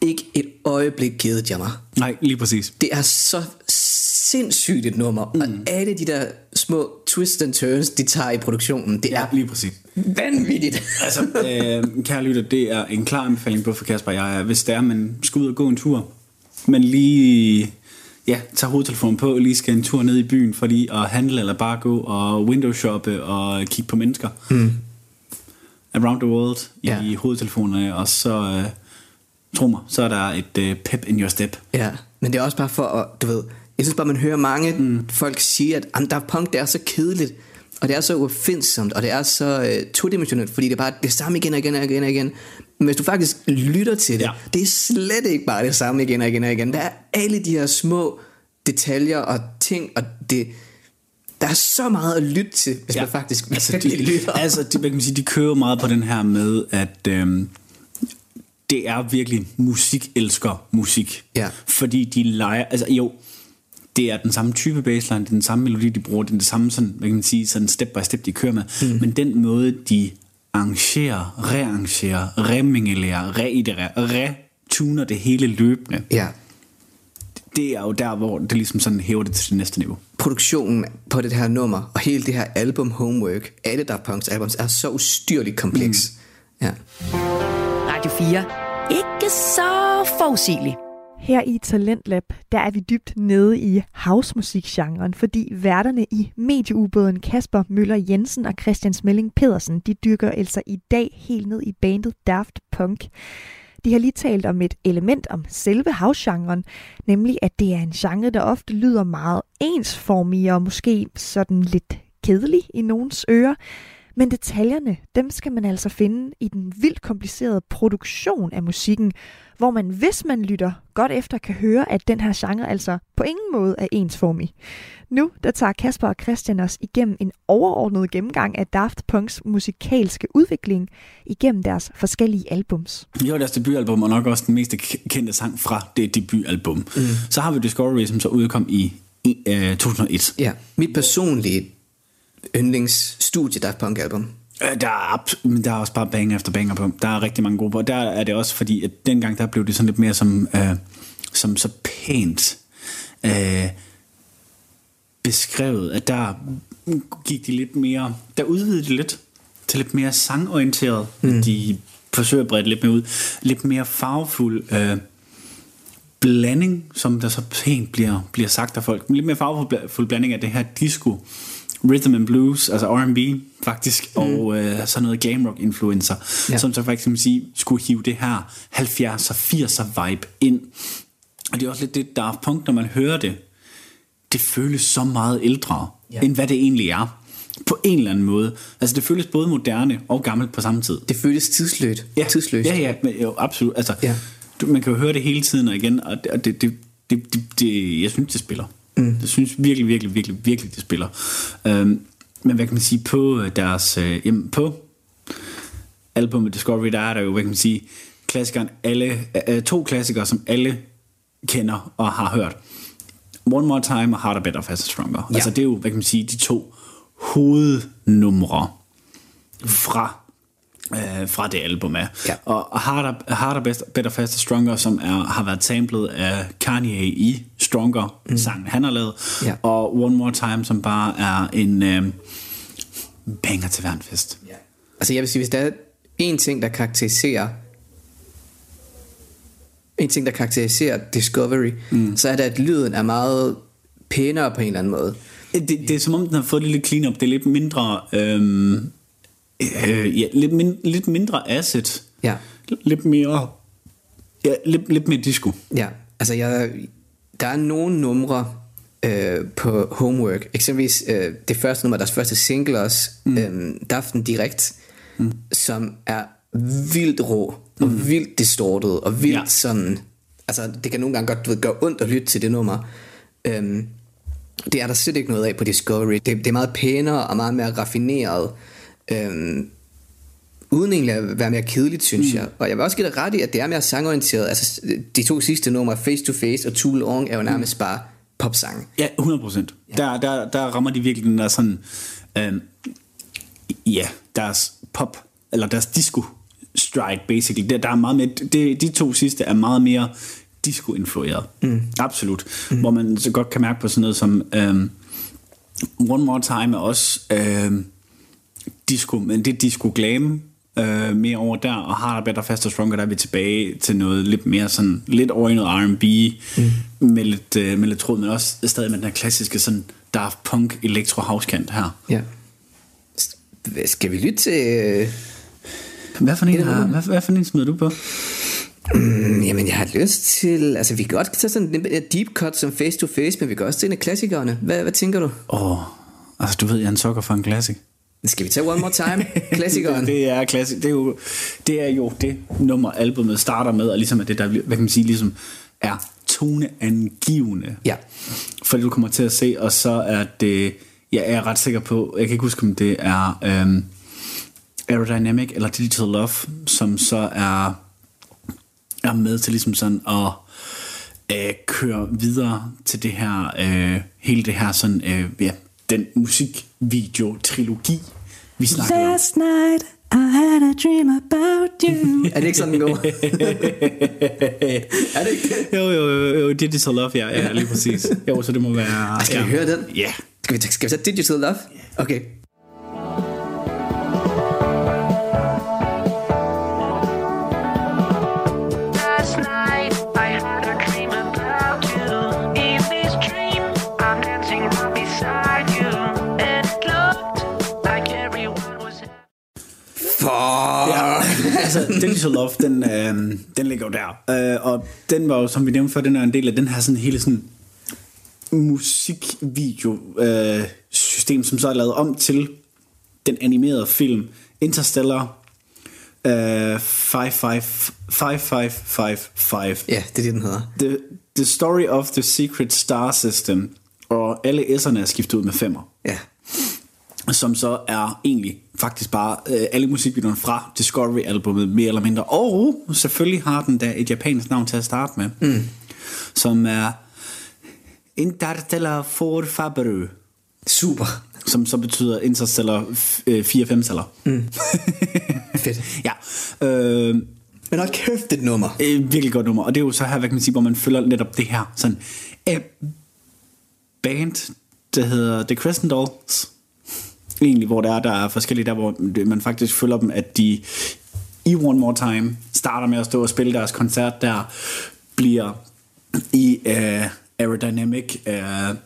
Ikke et øjeblik givet jeg mig. Nej, lige præcis. Det er så sindssygt et nummer, mm. og alle de der små twists and turns, de tager i produktionen, det ja, er lige præcis. vanvittigt. altså, øh, kære lytter, det er en klar anbefaling både for Kasper og jeg, hvis det er, man skal ud og gå en tur, men lige ja, tager hovedtelefonen på, lige skal en tur ned i byen for lige at handle, eller bare gå og window shoppe og kigge på mennesker. Mm. Around the World ja. i hovedtelefonerne, og så, øh, tro mig, så er der et øh, pep in your step. Ja, men det er også bare for at, du ved, jeg synes bare, man hører mange mm. folk sige, at Daft Punk, det er så kedeligt, og det er så uopfindsomt, og det er så øh, todimensionelt, fordi det er bare det samme igen og igen og igen og igen. Men hvis du faktisk lytter til det, ja. det er slet ikke bare det samme igen og igen og igen. Der er alle de her små detaljer og ting, og det, der er så meget at lytte til, hvis ja. man faktisk altså, de, lytter. Altså, de, kan man sige, de kører meget på den her med, at øhm, det er virkelig musik elsker musik. Ja. Fordi de leger, altså jo, det er den samme type baseline, det er den samme melodi, de bruger, det er det samme sådan, hvad kan man sige, sådan step by step, de kører med. Mm. Men den måde, de arrangerer, rearrangerer, remingelerer, reitererer, retuner det hele løbende. Ja. Det er jo der, hvor det ligesom sådan hæver det til det næste niveau. Produktionen på det her nummer, og hele det her album Homework, alle der Punks albums, er så ustyrligt kompleks. Mm. Ja. Radio 4. Ikke så forudsigeligt. Her i Talentlab, der er vi dybt nede i housemusikgenren, fordi værterne i medieubåden Kasper Møller Jensen og Christian Smelling Pedersen, de dykker altså i dag helt ned i bandet Daft Punk. De har lige talt om et element om selve housegenren, nemlig at det er en genre, der ofte lyder meget ensformig og måske sådan lidt kedelig i nogens ører. Men detaljerne, dem skal man altså finde i den vildt komplicerede produktion af musikken, hvor man, hvis man lytter godt efter, kan høre, at den her genre altså på ingen måde er ensformig. Nu der tager Kasper og Christian os igennem en overordnet gennemgang af Daft Punks musikalske udvikling igennem deres forskellige albums. Jo, deres debutalbum, og nok også den mest kendte sang fra det debutalbum. Mm. Så har vi Discovery, som så udkom i, i uh, 2001. Ja, mit personlige yndlingsstudie Daft Punk album. Øh, der er, men der er også bare banger efter banger på. Der er rigtig mange gode på. Der er det også fordi, at dengang der blev det sådan lidt mere som, øh, som så pænt øh, beskrevet, at der gik de lidt mere, der udvidede de lidt til lidt mere sangorienteret. Mm. De forsøger at brede lidt mere ud. Lidt mere farvefuld øh, blanding, som der så pænt bliver, bliver sagt af folk. Lidt mere farvefuld blanding af det her disco rhythm and blues, altså R&B faktisk, mm. og øh, sådan noget glam rock influencer, ja. som så faktisk sige, skulle hive det her 70'er, 80'er vibe ind. Og det er også lidt det Daft Punk, når man hører det, det føles så meget ældre, ja. end hvad det egentlig er. På en eller anden måde. Altså det føles både moderne og gammelt på samme tid. Det føles tidsløst. Ja, tidsløst. ja, ja men, jo, absolut. Altså, ja. man kan jo høre det hele tiden og igen, og det, det, det, det, det jeg synes, det spiller. Mm. Jeg synes virkelig, virkelig, virkelig, virkelig, de spiller. Øhm, men hvad kan man sige, på deres, øh, jamen, på albumet Discovery, der er der jo, hvad kan man sige, klassikeren, alle, øh, to klassikere, som alle kender og har hørt. One More Time og Harder, Better, Faster, Stronger. Ja. Altså det er jo, hvad kan man sige, de to hovednumre fra øh, fra det album af. Ja. Og Harder, Harder Best, Better, Faster, Stronger, som er, har været samlet af Kanye i Stronger, mm. sangen han har lavet, ja. og One More Time, som bare er en øh, banger til hver fest. Ja. Altså jeg vil sige, hvis der er en ting, der karakteriserer en ting, der karakteriserer Discovery, mm. så er det, at lyden er meget pænere på en eller anden måde. Det, det er som om, den har fået lidt clean up. Det er lidt mindre... Øhm, øh, ja, lidt, min, lidt mindre acid. Ja. Lidt mere... Ja, lidt, lidt mere disco. Ja, altså jeg, der er nogle numre øh, på Homework. Eksempelvis øh, det første nummer, deres første single også, mm. øh, Daften Direkt, mm. som er vildt rå, og mm. vildt distortet, og vildt ja. sådan... Altså, det kan nogle gange godt du ved, gøre ondt at lytte til det nummer. Øhm, det er der slet ikke noget af på Discovery. Det, det er meget pænere og meget mere raffineret. Øhm, uden egentlig at være mere kedeligt, synes mm. jeg. Og jeg vil også give dig ret i, at det er mere sangorienteret. Altså, de to sidste numre, Face to Face og Too Long, er jo nærmest mm. bare popsang. Ja, 100%. Ja. Der, der, der rammer de virkelig den der sådan... Øhm, ja, deres pop, eller deres disco strike, basically. Der, der er meget mere, det, de to sidste er meget mere disco-influeret. Mm. Absolut. Mm. Hvor man så godt kan mærke på sådan noget som... Øhm, One More Time er også... Øhm, disco, men det er disco glam øh, mere over der, og Harder, Better, Faster, Stronger, der er vi tilbage til noget lidt mere sådan, lidt over i noget R&B, mm. med, lidt, øh, med lidt tråd, men også stadig med den her klassiske sådan Daft Punk Electro House kant her. Ja. Skal vi lytte til... Øh... Hvad for en, har, hvad, hvad for en smider du på? Mm, jamen, jeg har lyst til... Altså, vi kan godt tage sådan en deep cut som face to face, men vi kan også til en af klassikerne. Hvad, hvad tænker du? Åh, oh, altså, du ved, jeg er en sokker for en klassik. Skal vi tage One More Time? Klassikeren. det, er klassik. Det er, jo, det er jo det nummer, albumet starter med, og ligesom er det, der hvad kan man sige, ligesom er toneangivende. Ja. For det, du kommer til at se, og så er det, jeg er ret sikker på, jeg kan ikke huske, om det er um, Aerodynamic eller Digital Love, som så er, er med til ligesom sådan at uh, køre videre til det her, uh, hele det her sådan, uh, ja, den musikvideo-trilogi, vi snakker Last om. night I had a dream about you. er det ikke sådan, den går? er det ikke det? Jo, jo, jo, jo, Digital Love, ja, ja, lige præcis. Jo, så det må være... Skal ja. vi høre den? Ja. Yeah. Skal vi, skal vi tage Digital Love? Okay. Altså, Digital Love, den, øh, den ligger jo der. Øh, og den var jo, som vi nævnte før, den er en del af den her sådan hele sådan musikvideo øh, system, som så er lavet om til den animerede film Interstellar uh, 5555. Ja, det er det, den hedder. The, the Story of the Secret Star System. Og alle S'erne er skiftet ud med femmer. Ja. Som så er egentlig faktisk bare øh, alle musikvideoerne fra Discovery-albummet, mere eller mindre. Og selvfølgelig har den da et japansk navn til at starte med. Mm. Som er Interstellar for Faberu. Super. Som så betyder Interstellar 4-5 celler. Mm. Fedt. ja. Øh, Men hold kæft, det et nummer. et virkelig godt nummer. Og det er jo så her, hvad kan man sige, hvor man følger netop det her. Sådan, øh, band, der hedder The Crescent Dolls. Egentlig, hvor der er, der er forskellige der, hvor man faktisk følger dem, at de i One More Time starter med at stå og spille deres koncert der, bliver i uh, Aerodynamic uh,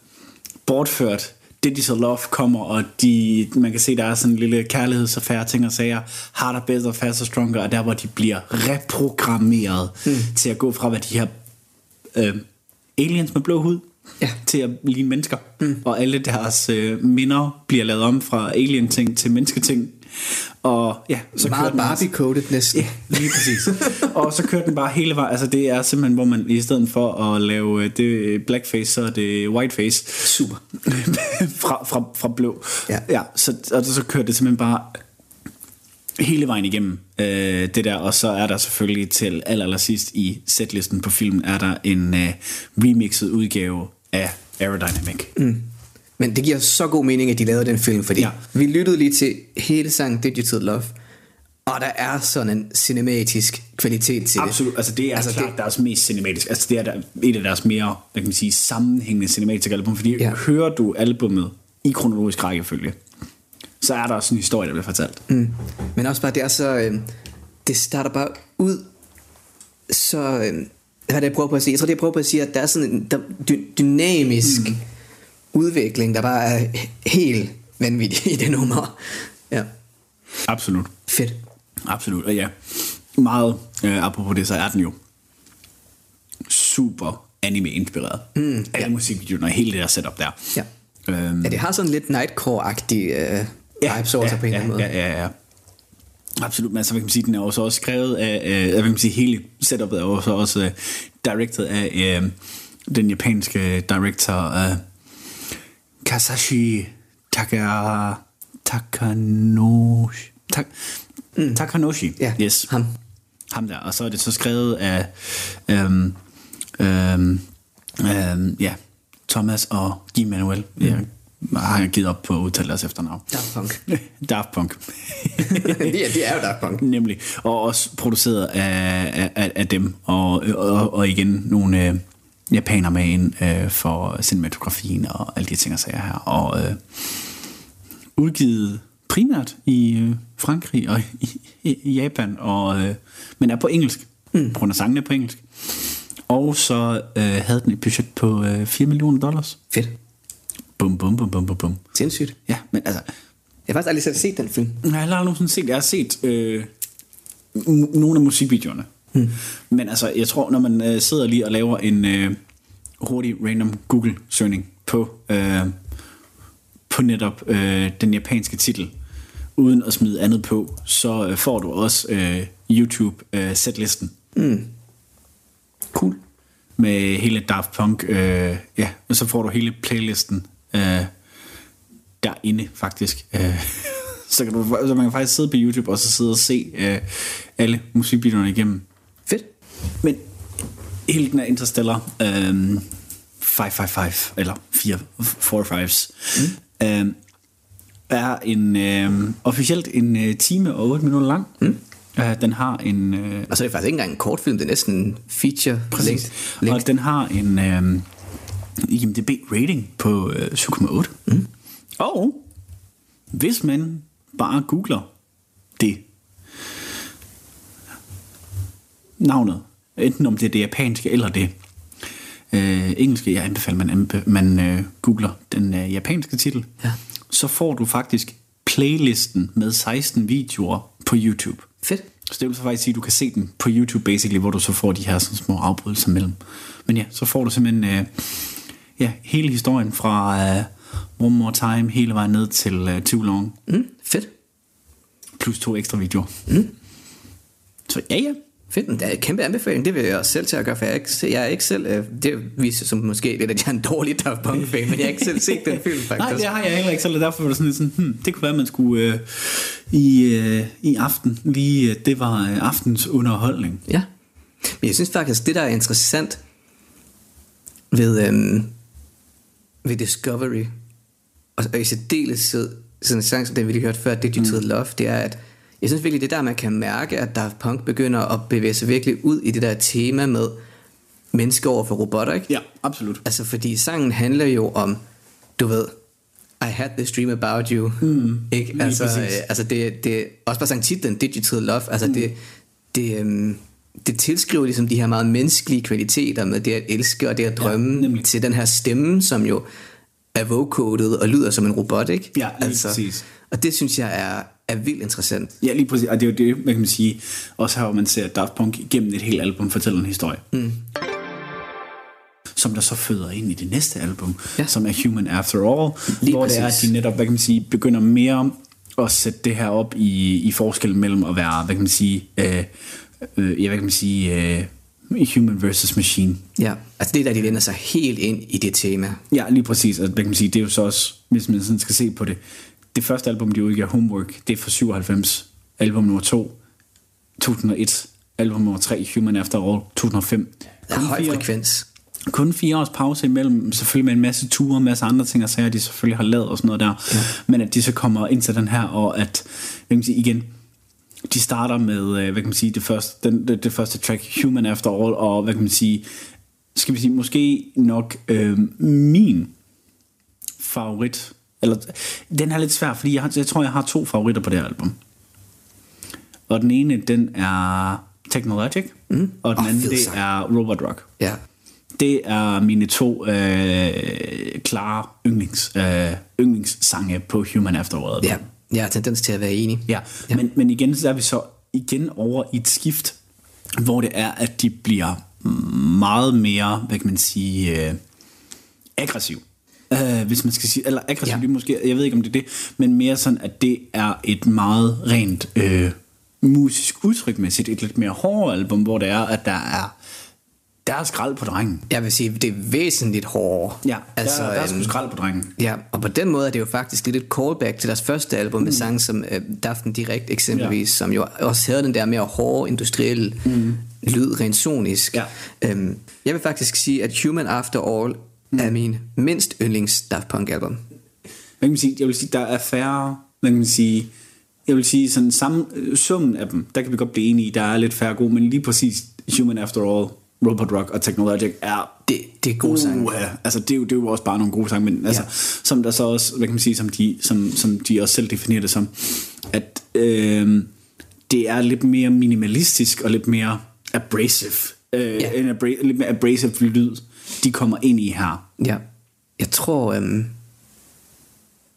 bortført. Digital Love kommer, og de, man kan se, der er sådan en lille kærlighedsaffære, ting og sager, harder, better, faster, stronger, og der, hvor de bliver reprogrammeret mm. til at gå fra, hvad de her øh, aliens med blå hud, Ja. til at ligne mennesker. Mm. Og alle deres øh, minder bliver lavet om fra alien-ting til mennesketing. Og ja, så Meget Barbie-coded næsten. Ja, lige præcis. og så kører den bare hele vejen. Altså det er simpelthen, hvor man i stedet for at lave øh, det blackface, så er det whiteface. Super. fra, fra, fra blå. Ja. ja så, og så kører det simpelthen bare hele vejen igennem øh, det der, og så er der selvfølgelig til aller, aller sidst i setlisten på filmen, er der en øh, remixet udgave af Aerodynamic. Mm. Men det giver så god mening, at de lavede den film, fordi Ja. vi lyttede lige til hele sangen Digital Love, og der er sådan en cinematisk kvalitet til Absolut, altså det er altså klart det- deres mest cinematiske, altså det er der, et af deres mere, hvad kan man sige, sammenhængende cinematiske album, fordi. Ja. hører du albummet i kronologisk rækkefølge, så er der også en historie, der bliver fortalt. Mm. Men også bare, det er så... Øh, det starter bare ud så... Øh, hvad er det, jeg prøver på at sige? Jeg tror, det jeg prøver på at sige, at der er sådan en der, dy- dynamisk mm. udvikling, der bare er helt vanvittig i det nummer. Ja, Absolut. fedt. Absolut, og ja, meget øh, apropos det, så er den jo super anime-inspireret. Mm, Alle ja. musikvideoerne og hele det der setup der. Ja. Øhm, Ja, det har sådan lidt Nightcore-agtig øh, vibes over sig på en eller anden måde. Ja, ja, ja. Absolut, men altså, hvad kan man sige, den er jo så også skrevet af, øh, hvad kan man sige, hele setupet er jo så også øh, directed af øh, den japanske director øh, Kasashi Taka, Takanoshi. Tak, mm. Takanoshi, Ja, yes. ham. Ham der, og så er det så skrevet af øhm, øhm, øhm, ja, Thomas og Guy Manuel. Mm. Jeg har givet op på at udtale deres efternavn. Daft Punk. Daft Punk. det, er, det er jo Daft Punk. Nemlig. Og også produceret af, af, af dem. Og, og, og igen nogle øh, japaner med ind øh, for cinematografien og alle de ting og sager her. Og øh, udgivet primært i øh, Frankrig og i, i, i Japan, og, øh, men er på engelsk, mm. på grund af sangene på engelsk. Og så øh, havde den et budget på øh, 4 millioner dollars. Fedt. Bum, bum, bum, bum, bum, bum. Sindssygt. Ja, men altså, Jeg har faktisk aldrig selv set den film. jeg har aldrig set, jeg har set øh, nogle af musikvideoerne. Hmm. Men altså, jeg tror, når man øh, sidder lige og laver en øh, hurtig random Google-søgning på, øh, på netop øh, den japanske titel, uden at smide andet på, så øh, får du også øh, YouTube-setlisten. Mm. Cool. Med hele Daft Punk, øh, ja, og så får du hele playlisten øh, derinde faktisk. Øh, så, kan du, så man kan faktisk sidde på YouTube og så sidde og se øh, alle musikvideoerne igennem. Fedt. Men hele den her Interstellar øh, 555, eller 4, 4 5's, mm. øh, er en øh, officielt en øh, time og 8 minutter lang. Mm. Øh, den har en... Øh, Og så er det faktisk ikke engang en kortfilm, det er næsten en feature Præcis. link. Og den har en øh, IMDb rating på øh, 7,8. Mm. Og hvis man bare googler det navnet, enten om det er det japanske eller det øh, engelske, jeg anbefaler, man, anbe- man øh, googler den øh, japanske titel, Ja. så får du faktisk playlisten med 16 videoer på YouTube. Fedt. Så det vil så faktisk sige, at du kan se den på YouTube basically, hvor du så får de her sådan små afbrydelser mellem. Men ja, så får du simpelthen øh, ja, hele historien fra øh, One More Time hele vejen ned til øh, Too Long. Mm, fedt. plus to ekstra videoer. Mm. Så ja, ja. Fedt, det er en kæmpe anbefaling. Det vil jeg også selv til at gøre, for jeg er ikke, jeg er ikke selv... øh, Det viser som måske lidt, at jeg er en dårlig Daft Punk-fan, men jeg har ikke selv set den film, faktisk. Nej, det har jeg heller ikke selv, og derfor var det sådan lidt sådan, hmm, det kunne være, at man skulle øh, i, øh, i aften, lige, øh, det var øh, aftens underholdning. Ja. Men jeg synes faktisk, det der er interessant ved, øhm, ved Discovery, og, og i særdeleshed sådan en sang, som den vi lige hørte før, Digital mm. Love, det er, at jeg synes virkelig, det er der, man kan mærke, at Daft Punk begynder at bevæge sig virkelig ud i det der tema med mennesker over for robotter, ikke? Ja, absolut. Altså, fordi sangen handler jo om, du ved, I had this dream about you. Mm, ikke? Altså, øh, altså det, det, også bare sangtitlen, Digital Love, altså mm. det, det, øhm, det tilskriver ligesom de her meget menneskelige kvaliteter med det at elske og det at drømme nemlig. til den her stemme, som jo er vocodet og lyder som en robot, ikke? Ja, lige præcis. Og det synes jeg er, er vildt interessant. Ja, lige præcis. Og det er jo det, hvad kan man sige, også her, hvor man ser Daft Punk igennem et helt album fortæller en historie. Mm. Som der så føder ind i det næste album, Ja. ja. som er Human After All, Lige hvor det er, at præcis. de netop, hvad kan man sige, begynder mere at sætte det her op i, i forskellen mellem at være, hvad kan man sige, øh, øh, ja, hvad kan man sige, øh, human versus machine. Ja, altså det er der, de vender sig helt ind i det tema. Ja, lige præcis. Altså, hvad kan man sige, det er jo så også, hvis man sådan skal se på det, det første album, de udgiver, Homework, det er fra 97. Album nummer 2, 2001. Album nummer 3, Human After All, 2005. Der er høj fire, frekvens. kun fire års pause imellem, selvfølgelig med en masse ture, en masse andre ting og sager, de selvfølgelig har lavet og sådan noget der. Ja. Men at de så kommer ind til den her, og at, hvad kan man sige, igen, de starter med, øh, hvad kan man sige, det første, den, det, det første track, Human After All, og hvad kan man sige, skal vi sige, måske nok øh, min favorit, eller den er lidt svær, fordi jeg, har, jeg tror, jeg har to favoritter på det her album. Og den ene, den er Technologic, mm. og den Åh, anden, det sang. er Robot Rock. Ja. Det er mine to øh, klare yndlings, øh, yndlingssange på Human After All. Ja, jeg har tendens til at være enig. Ja, ja. Men, men igen, så er vi så igen over i et skift, hvor det er, at de bliver meget mere, hvad kan man sige, øh, aggressiv. Øh, hvis man skal sige, eller aggressiv, Ja. ja. måske, jeg ved ikke om det er det, men mere sådan, at det er et meget rent øh, musisk udtrykmæssigt, et lidt mere hårdere album, hvor det er, at der er, der er skrald på drengen. Jeg vil sige, det er væsentligt hårdere. Ja, altså, der, der er sgu øhm, skrald på drengen. Ja, og på den måde er det jo faktisk lidt et callback til deres første album med sange som øh, Daften Direkt eksempelvis, ja. som jo også havde den der mere hårde, industrielle mm. lyd, rent sonisk. Ja. Øhm, jeg vil faktisk sige, at Human After All mm. er min mindst yndlings Daft Punk album. Hvad kan man sige? Jeg vil sige, der er færre, hvad kan man sige, jeg vil sige, sådan samme, øh, summen af dem, der kan vi godt blive enige i, der er lidt færre gode, men lige præcis Human After All, Robot Rock og Technologic er Det, det er gode sange. Uh, altså det er, jo, det er jo også bare nogle gode sange, men altså, Ja. som der så også, hvad kan man sige, som de, som, som de også selv definerer det som, at øh, det er lidt mere minimalistisk og lidt mere abrasive, øh, Ja. ja. en abra- lidt mere abrasive lyd, de kommer ind i her. Ja. Jeg tror, øhm,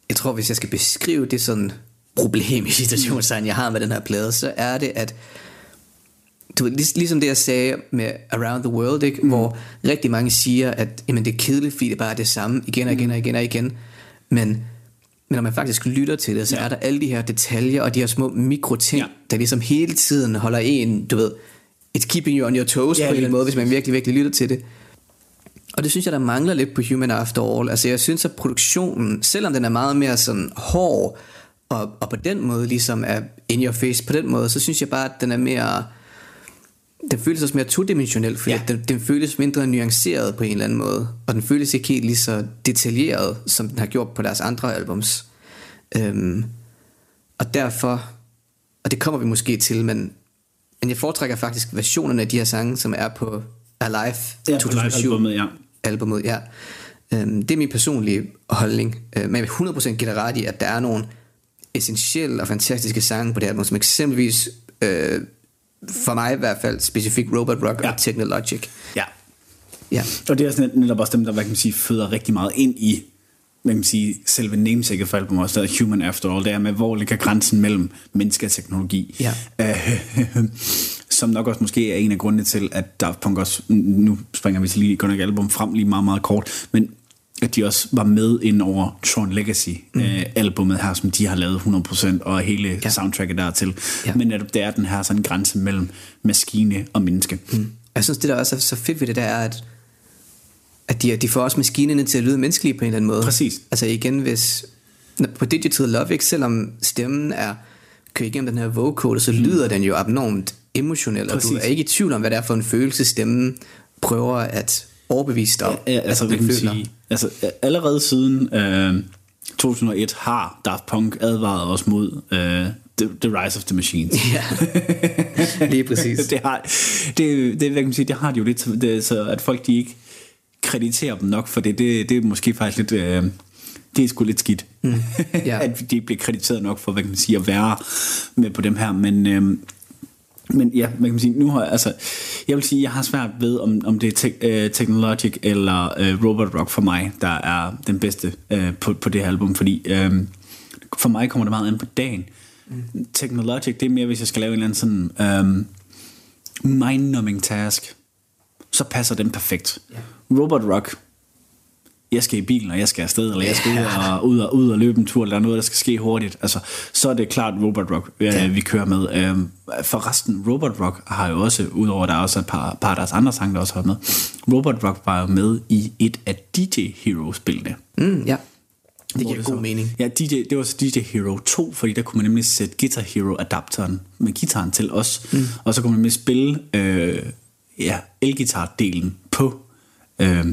jeg tror, hvis jeg skal beskrive det sådan problem i situationstegn, jeg har med den her plade, så er det, at du ved, lig, ligesom det jeg sagde med Around the World, ikke? Mm. hvor rigtig mange siger, at jamen, det er kedeligt, fordi det bare er det samme igen og igen og igen og igen. Men, men når man faktisk lytter til det, så ja. er der alle de her detaljer og de her små mikroting, ja. Der ligesom hele tiden holder en, du ved, it's keeping you on your toes Ja, på en eller anden måde, hvis man virkelig, virkelig lytter til det. Og det synes jeg, der mangler lidt på Human After All. Altså jeg synes, at produktionen, selvom den er meget mere sådan hård, og, og på den måde ligesom er in your face på den måde, så synes jeg bare, at den er mere... Den føles også mere todimensionel, fordi ja. Den, den føles mindre nuanceret på en eller anden måde. Og den føles ikke helt lige så detaljeret, som den har gjort på deres andre albums. Øhm, og derfor, og det kommer vi måske til, men, men jeg foretrækker faktisk versionerne af de her sange, som er på Alive Ja, på 2007 live-albumet, ja. albumet, ja. Øhm, det er min personlige holdning. Øh, men jeg vil 100% give ret i, at der er nogle essentielle og fantastiske sange på det album, som eksempelvis, øh, for mig i hvert fald, specifikt Robot Rock ja. Ja. og Technologic. Ja. Ja, Og det er sådan netop også dem, der hvad kan man sige, føder rigtig meget ind i hvad kan man sige, selve namesake for albumet, også der er Human After All, det er med, hvor ligger grænsen mellem menneske og teknologi. Ja. Øh, som nok også måske er en af grundene til, at Daft Punk også, nu springer vi til lige godt nok album frem lige meget, meget kort, men at de også var med ind over Tron Legacy mm. øh, albumet her, som de har lavet 100%, og hele ja. soundtracket dertil. Ja. Men netop det er den her sådan grænse mellem maskine og menneske. Mm. Jeg synes, det der også er så fedt ved det, der er, at, at de, de får også maskinerne til at lyde menneskelige på en eller anden måde. Præcis. Altså igen, hvis på Digital Love, ikke, selvom stemmen er kører igennem den her vocal, så lyder mm. den jo abnormt emotionel, og du er ikke i tvivl om, hvad det er for en følelse, stemmen prøver at overbevise dig ja, ja, altså, at du sige, altså, allerede siden øh, 2001 har Daft Punk advaret os mod øh, the, the Rise of the Machines. Ja, lige præcis. det, har, det, det, hvad kan man sige, det har de jo lidt, det, så at folk de ikke krediterer dem nok for det, det, det er måske faktisk lidt... Øh, det er sgu lidt skidt, mm. yeah. at de bliver krediteret nok for, hvad kan man sige, at være med på dem her, men, øhm, men ja, hvad kan man sige, nu har jeg, altså, jeg vil sige, jeg har svært ved, om, om det er te- uh, Technologic eller uh, Robot Rock for mig, der er den bedste uh, på, på det her album, fordi um, for mig kommer det meget an på dagen. Mm. Technologic, det er mere, hvis jeg skal lave en eller anden sådan um, mind-numbing task, så passer den perfekt. Yeah. Robot Rock, jeg skal i bilen, og jeg skal afsted, eller jeg skal ud og, ud og, ud og løbe en tur, eller der er noget, der skal ske hurtigt. Altså, så er det klart Robot Rock, øh, ja. vi kører med. Øhm, for resten, Robot Rock har jo også, udover der er også et par, par af deres andre sange, der også har med, Robot Rock var jo med i et af DJ Hero-spillene. Mm, ja. Det giver god mening. Ja, DJ, det var så DJ Hero 2, fordi der kunne man nemlig sætte Guitar Hero adapteren med gitaren til os, mm. og så kunne man nemlig spille øh, ja, elgitar-delen på øh,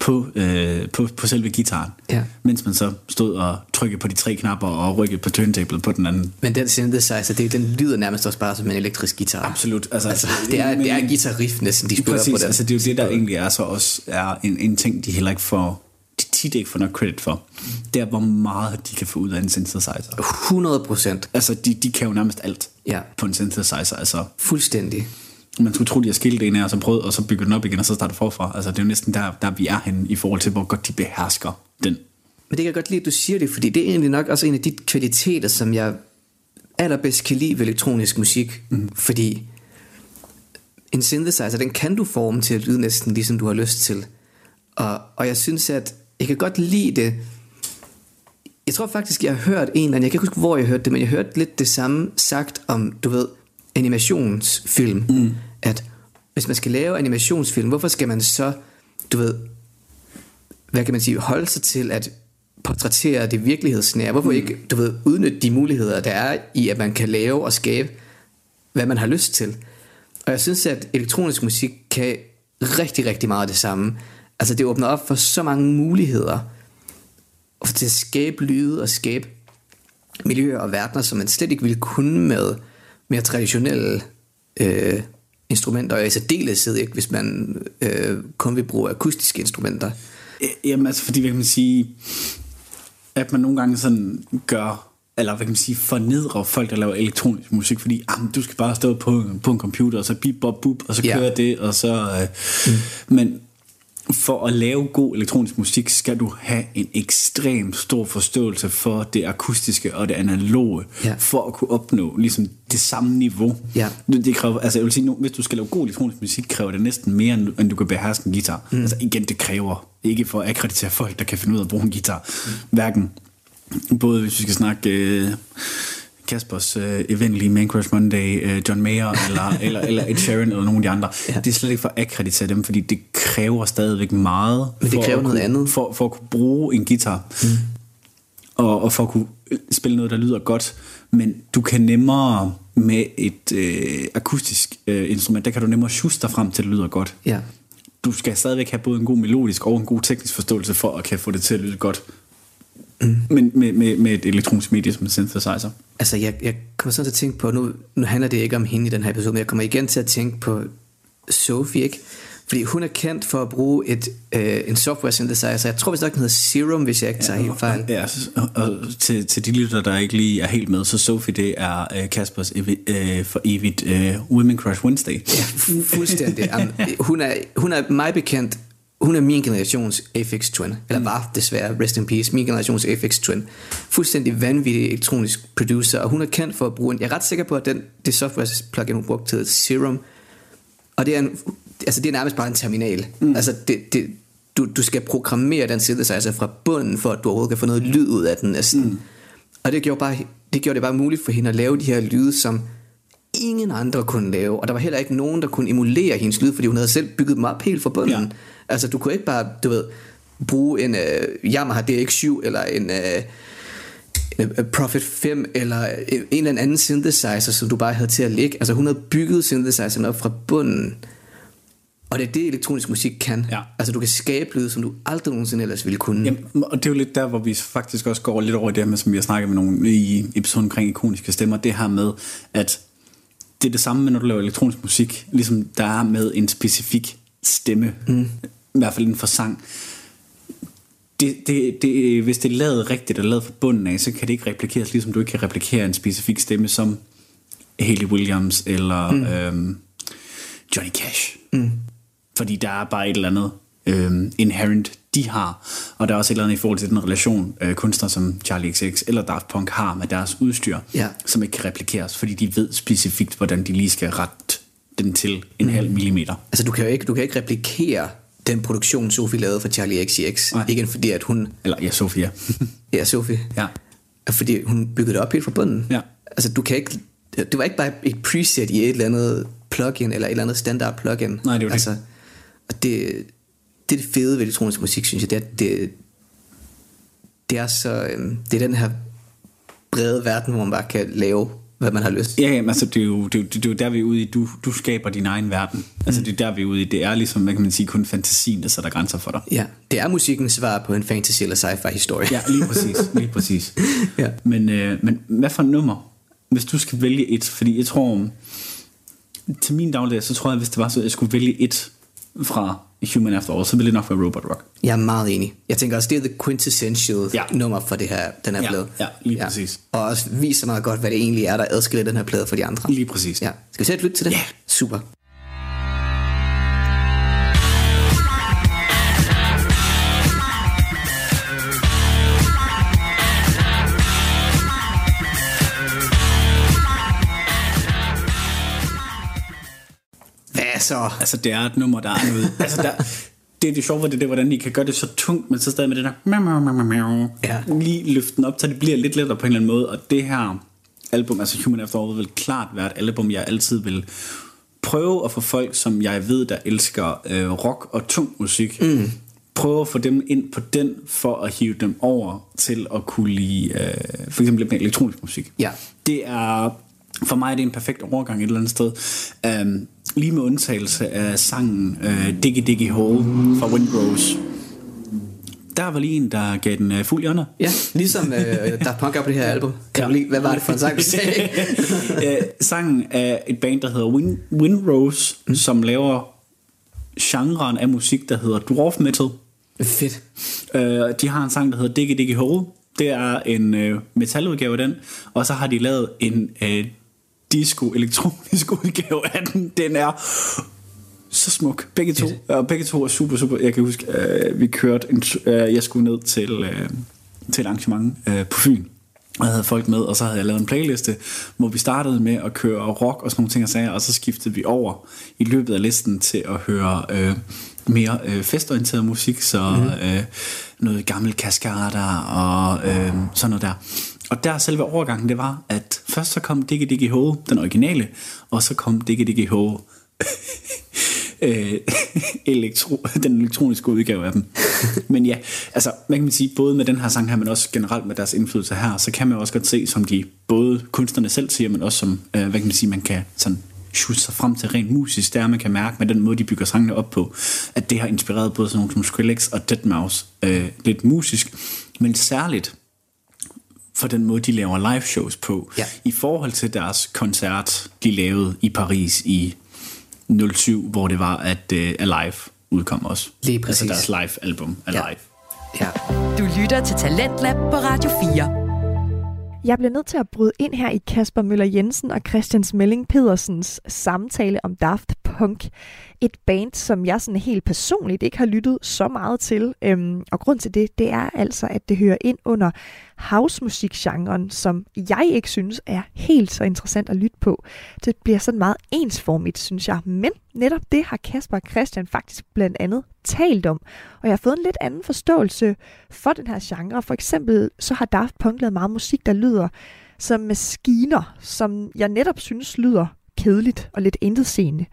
på, øh, på, på selve gitaren, ja. mens man så stod og trykkede på de tre knapper og rykkede på turntable på den anden. Men den synthesizer, det, den lyder nærmest også bare som en elektrisk guitar. Absolut. Altså, altså det, er, det er en guitar riff næsten, de spiller præcis, på den. altså det er jo det, der egentlig er så også er en, en ting, de heller ikke får de tit ikke får nok credit for, det er, hvor meget de kan få ud af en synthesizer. 100 procent. Altså, de, de kan jo nærmest alt ja. på en synthesizer. Altså, Fuldstændig man skulle tro, de har skilt en af, og så prøvet, og så bygget den op igen, og så startet forfra. Altså, det er jo næsten der, der vi er henne, i forhold til, hvor godt de behersker den. Men det kan jeg godt lide, at du siger det, fordi det er egentlig nok også en af de kvaliteter, som jeg allerbedst kan lide ved elektronisk musik, mm. fordi en synthesizer, den kan du forme til at lyde næsten ligesom du har lyst til. Og, og jeg synes, at jeg kan godt lide det. Jeg tror faktisk, jeg har hørt en eller anden, jeg kan ikke huske, hvor jeg hørte det, men jeg hørte lidt det samme sagt om, du ved, animationsfilm, mm. at hvis man skal lave animationsfilm, hvorfor skal man så, du ved, hvad kan man sige, holde sig til at portrættere det virkelighedsnære? Hvorfor mm. ikke, du ved, udnytte de muligheder, der er i, at man kan lave og skabe, hvad man har lyst til? Og jeg synes, at elektronisk musik kan rigtig, rigtig meget det samme. Altså det åbner op for så mange muligheder til at skabe lyde og skabe miljøer og verdener, som man slet ikke ville kunne med mere traditionelle øh, instrumenter, og i særdeleshed ikke, hvis man øh, kun vil bruge akustiske instrumenter. Jamen altså, fordi hvad kan man sige, at man nogle gange sådan gør, eller hvad kan man sige, fornedrer folk, der laver elektronisk musik, fordi ah, du skal bare stå på, på en computer, og så bip, bop, bup, og så kører ja. det, og så... Øh, mm. Men for at lave god elektronisk musik, skal du have en ekstrem stor forståelse for det akustiske og det analoge, ja. for at kunne opnå ligesom det samme niveau. Ja. Det kræver, altså jeg vil sige, nu, hvis du skal lave god elektronisk musik, kræver det næsten mere, end du kan beherske en guitar. Mm. Altså igen, det kræver ikke for at akkreditere folk, der kan finde ud af at bruge en guitar. Mm. Hverken, både hvis vi skal snakke... Øh, Kaspers øh, eventlige Man Crush Monday, øh, John Mayer eller, eller, eller Ed Sheeran eller nogen af de andre. Ja. Det er slet ikke for at akkreditere dem, fordi det kræver stadigvæk meget. Men det kræver noget kunne, andet. For, for at kunne bruge en guitar. Mm. Og, og for at kunne spille noget, der lyder godt. Men du kan nemmere med et øh, akustisk øh, instrument, der kan du nemmere sjuste dig frem til, at det lyder godt. Ja. Du skal stadigvæk have både en god melodisk og en god teknisk forståelse for at kan få det til at lyde godt. Mm. Men med, med, med et elektronisk medie som en synthesizer. Altså jeg, jeg kommer sådan til at tænke på, nu, nu handler det ikke om hende i den her episode, men jeg kommer igen til at tænke på Sophie, ikke? Fordi hun er kendt for at bruge et, øh, en software synthesizer. Jeg tror vist nok, den hedder Serum, hvis jeg ikke tager ja, helt fejl. Ja, og, og til, til de lytter, der ikke lige er helt med, så Sophie, det er øh, Kaspers evi, øh, for evigt øh, Women Crush Wednesday. Ja, fuldstændig. hun, er, hun er mig bekendt hun er min generations Apex Twin, eller mm. var desværre, rest in peace, min generations Apex Twin. Fuldstændig vanvittig elektronisk producer, og hun er kendt for at bruge en, jeg er ret sikker på, at den, det software plugin, hun brugte til Serum, og det er, en, altså det er nærmest bare en terminal. Mm. Altså det, det, du, du skal programmere den synthesizer fra bunden, for at du overhovedet kan få noget lyd ud af den næsten. Mm. Og det gjorde, bare, det gjorde det bare muligt for hende at lave de her lyde, som ingen andre kunne lave. Og der var heller ikke nogen, der kunne emulere hendes lyd, fordi hun havde selv bygget dem op helt fra bunden. Ja. Altså, du kunne ikke bare, du ved, bruge en uh, Yamaha DX7 eller en... Uh, Profit 5 eller en eller anden synthesizer, som du bare havde til at lægge. Altså hun havde bygget synthesizeren op fra bunden. Og det er det, elektronisk musik kan. Ja. Altså du kan skabe lyd, som du aldrig nogensinde ellers ville kunne. Jamen, og det er jo lidt der, hvor vi faktisk også går lidt over i det her som vi har snakket med nogle i episoden omkring ikoniske stemmer. Det her med, at det er det samme med, når du laver elektronisk musik. Ligesom der er med en specifik stemme. Mm. I hvert fald inden for sang. Det, det, det, hvis det er lavet rigtigt og lavet fra bunden af, så kan det ikke replikeres, ligesom du ikke kan replikere en specifik stemme som Haley Williams eller mm. øhm, Johnny Cash. Mm. Fordi der er bare et eller andet øhm, inherent, de har. Og der er også et eller andet i forhold til den relation, øh, kunstnere som Charlie XX eller Daft Punk har med deres udstyr, ja. som ikke kan replikeres, fordi de ved specifikt, hvordan de lige skal rette den til en mm. halv millimeter. Altså du kan jo ikke, du kan ikke replikere den produktion, Sofie lavede for Charlie XCX. Nej. Igen fordi, at hun... Eller ja, Sofia. ja, Sofie. Ja. Fordi hun byggede det op helt fra bunden. Ja. Altså du kan ikke... Det var ikke bare et preset i et eller andet plugin, eller et eller andet standard plugin. Nej, det var altså, det. Og det, det er det fede ved elektronisk musik, synes jeg. Det er, det, det er så... Øhm, det er den her brede verden, hvor man bare kan lave hvad man har lyst Ja, jamen, altså, det, er jo, det, er jo, det er jo der, vi er ude i. Du, du skaber din egen verden. Altså, mm. det er der, vi er ude i. Det er ligesom, hvad kan man sige, kun fantasien, der sætter grænser for dig. Ja, det er musikkens svar på en fantasy- eller sci-fi historie. Ja, lige præcis. Lige præcis. ja. men, øh, men hvad for nummer, hvis du skal vælge et? Fordi jeg tror, til min dagligdag, så tror jeg, hvis det var så, at jeg skulle vælge et fra Human After All, så ville det nok være Robot Rock. Jeg er meget enig. Jeg tænker også, det er the quintessential ja. nummer for det her, den her ja, plade. Ja, lige ja. præcis. Og også viser meget godt, hvad det egentlig er, der adskiller den her plade fra de andre. Lige præcis. Ja. Skal vi sætte et lyt til det? Ja. Super. Så... Altså, det er et nummer, der er noget... altså, der, det er det sjove, det er det, hvordan de kan gøre det så tungt, men så stadig med det der... Ja. Lige løfte den op, så det bliver lidt lettere på en eller anden måde. Og det her album, altså Human After All, vil klart være et album, jeg altid vil prøve at få folk, som jeg ved, der elsker øh, rock og tung musik, mm. prøve at få dem ind på den, for at hive dem over til at kunne lide øh, for eksempel lidt mere elektronisk musik. Ja. Det er for mig er det en perfekt overgang et eller andet sted. Um, lige med undtagelse af sangen uh, Diggy Diggy Hole fra Windrose. Der var lige en, der gav den uh, fuld hjørne. Ja, ligesom uh, der Punk på det her album. Kan ja. lige, hvad var det for en sang, du sagde? uh, sangen er et band, der hedder Wind, Windrose, mm. som laver genren af musik, der hedder dwarf metal. Fedt. Uh, de har en sang, der hedder Diggy Diggy Hole. Det er en uh, metaludgave af den. Og så har de lavet en uh, disco elektronisk udgave af den. Den er så smuk. Begge to, og begge to er super, super. Jeg kan huske, uh, vi kørte, en, uh, jeg skulle ned til, uh, til et arrangement uh, på Fyn. Og jeg havde folk med, og så havde jeg lavet en playliste, hvor vi startede med at køre rock og sådan nogle ting og sager, og så skiftede vi over i løbet af listen til at høre øh, mere øh, festorienteret musik, så mm. øh, noget gammel Cascada og øh, sådan noget der. Og der selve overgangen, det var, at først så kom Diggy Diggy Ho, den originale, og så kom Diggy Diggy Ho, øh, elektro, den elektroniske udgave af dem. Men ja, altså, man kan man sige, både med den her sang her, men også generelt med deres indflydelse her, så kan man også godt se, som de både kunstnerne selv siger, men også som, øh, hvad kan man sige, man kan sådan shoot sig frem til rent musisk, der man kan mærke med den måde, de bygger sangene op på, at det har inspireret både sådan nogle som Skrillex og Deadmau5 øh, lidt musisk, men særligt for den måde, de laver live shows på, ja. i forhold til deres koncert, de lavede i Paris i 07, hvor det var, at uh, Alive udkom også. Lige præcis. Altså deres live album, Alive. Ja. ja. Du lytter til Talentlab på Radio 4. Jeg bliver nødt til at bryde ind her i Kasper Møller Jensen og Christian Smelling Pedersens samtale om Daft Punk. Et band, som jeg sådan helt personligt ikke har lyttet så meget til. Øhm, og grund til det, det er altså, at det hører ind under housemusikgenren, som jeg ikke synes er helt så interessant at lytte på. Det bliver sådan meget ensformigt, synes jeg. Men netop det har Kasper og Christian faktisk blandt andet talt om. Og jeg har fået en lidt anden forståelse for den her genre. For eksempel så har Daft Punk lavet meget musik, der lyder som maskiner, som jeg netop synes lyder kedeligt og lidt intetseende.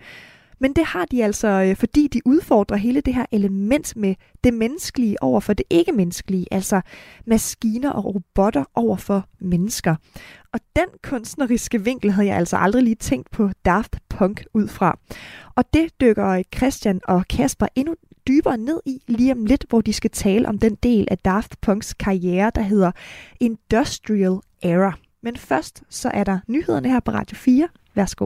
Men det har de altså, øh, fordi de udfordrer hele det her element med det menneskelige over for det ikke-menneskelige, altså maskiner og robotter over for mennesker. Og den kunstneriske vinkel havde jeg altså aldrig lige tænkt på Daft Punk ud fra. Og det dykker Christian og Kasper endnu dybere ned i lige om lidt, hvor de skal tale om den del af Daft Punks karriere, der hedder Industrial Era. Men først så er der nyhederne her på Radio 4. Værsgo.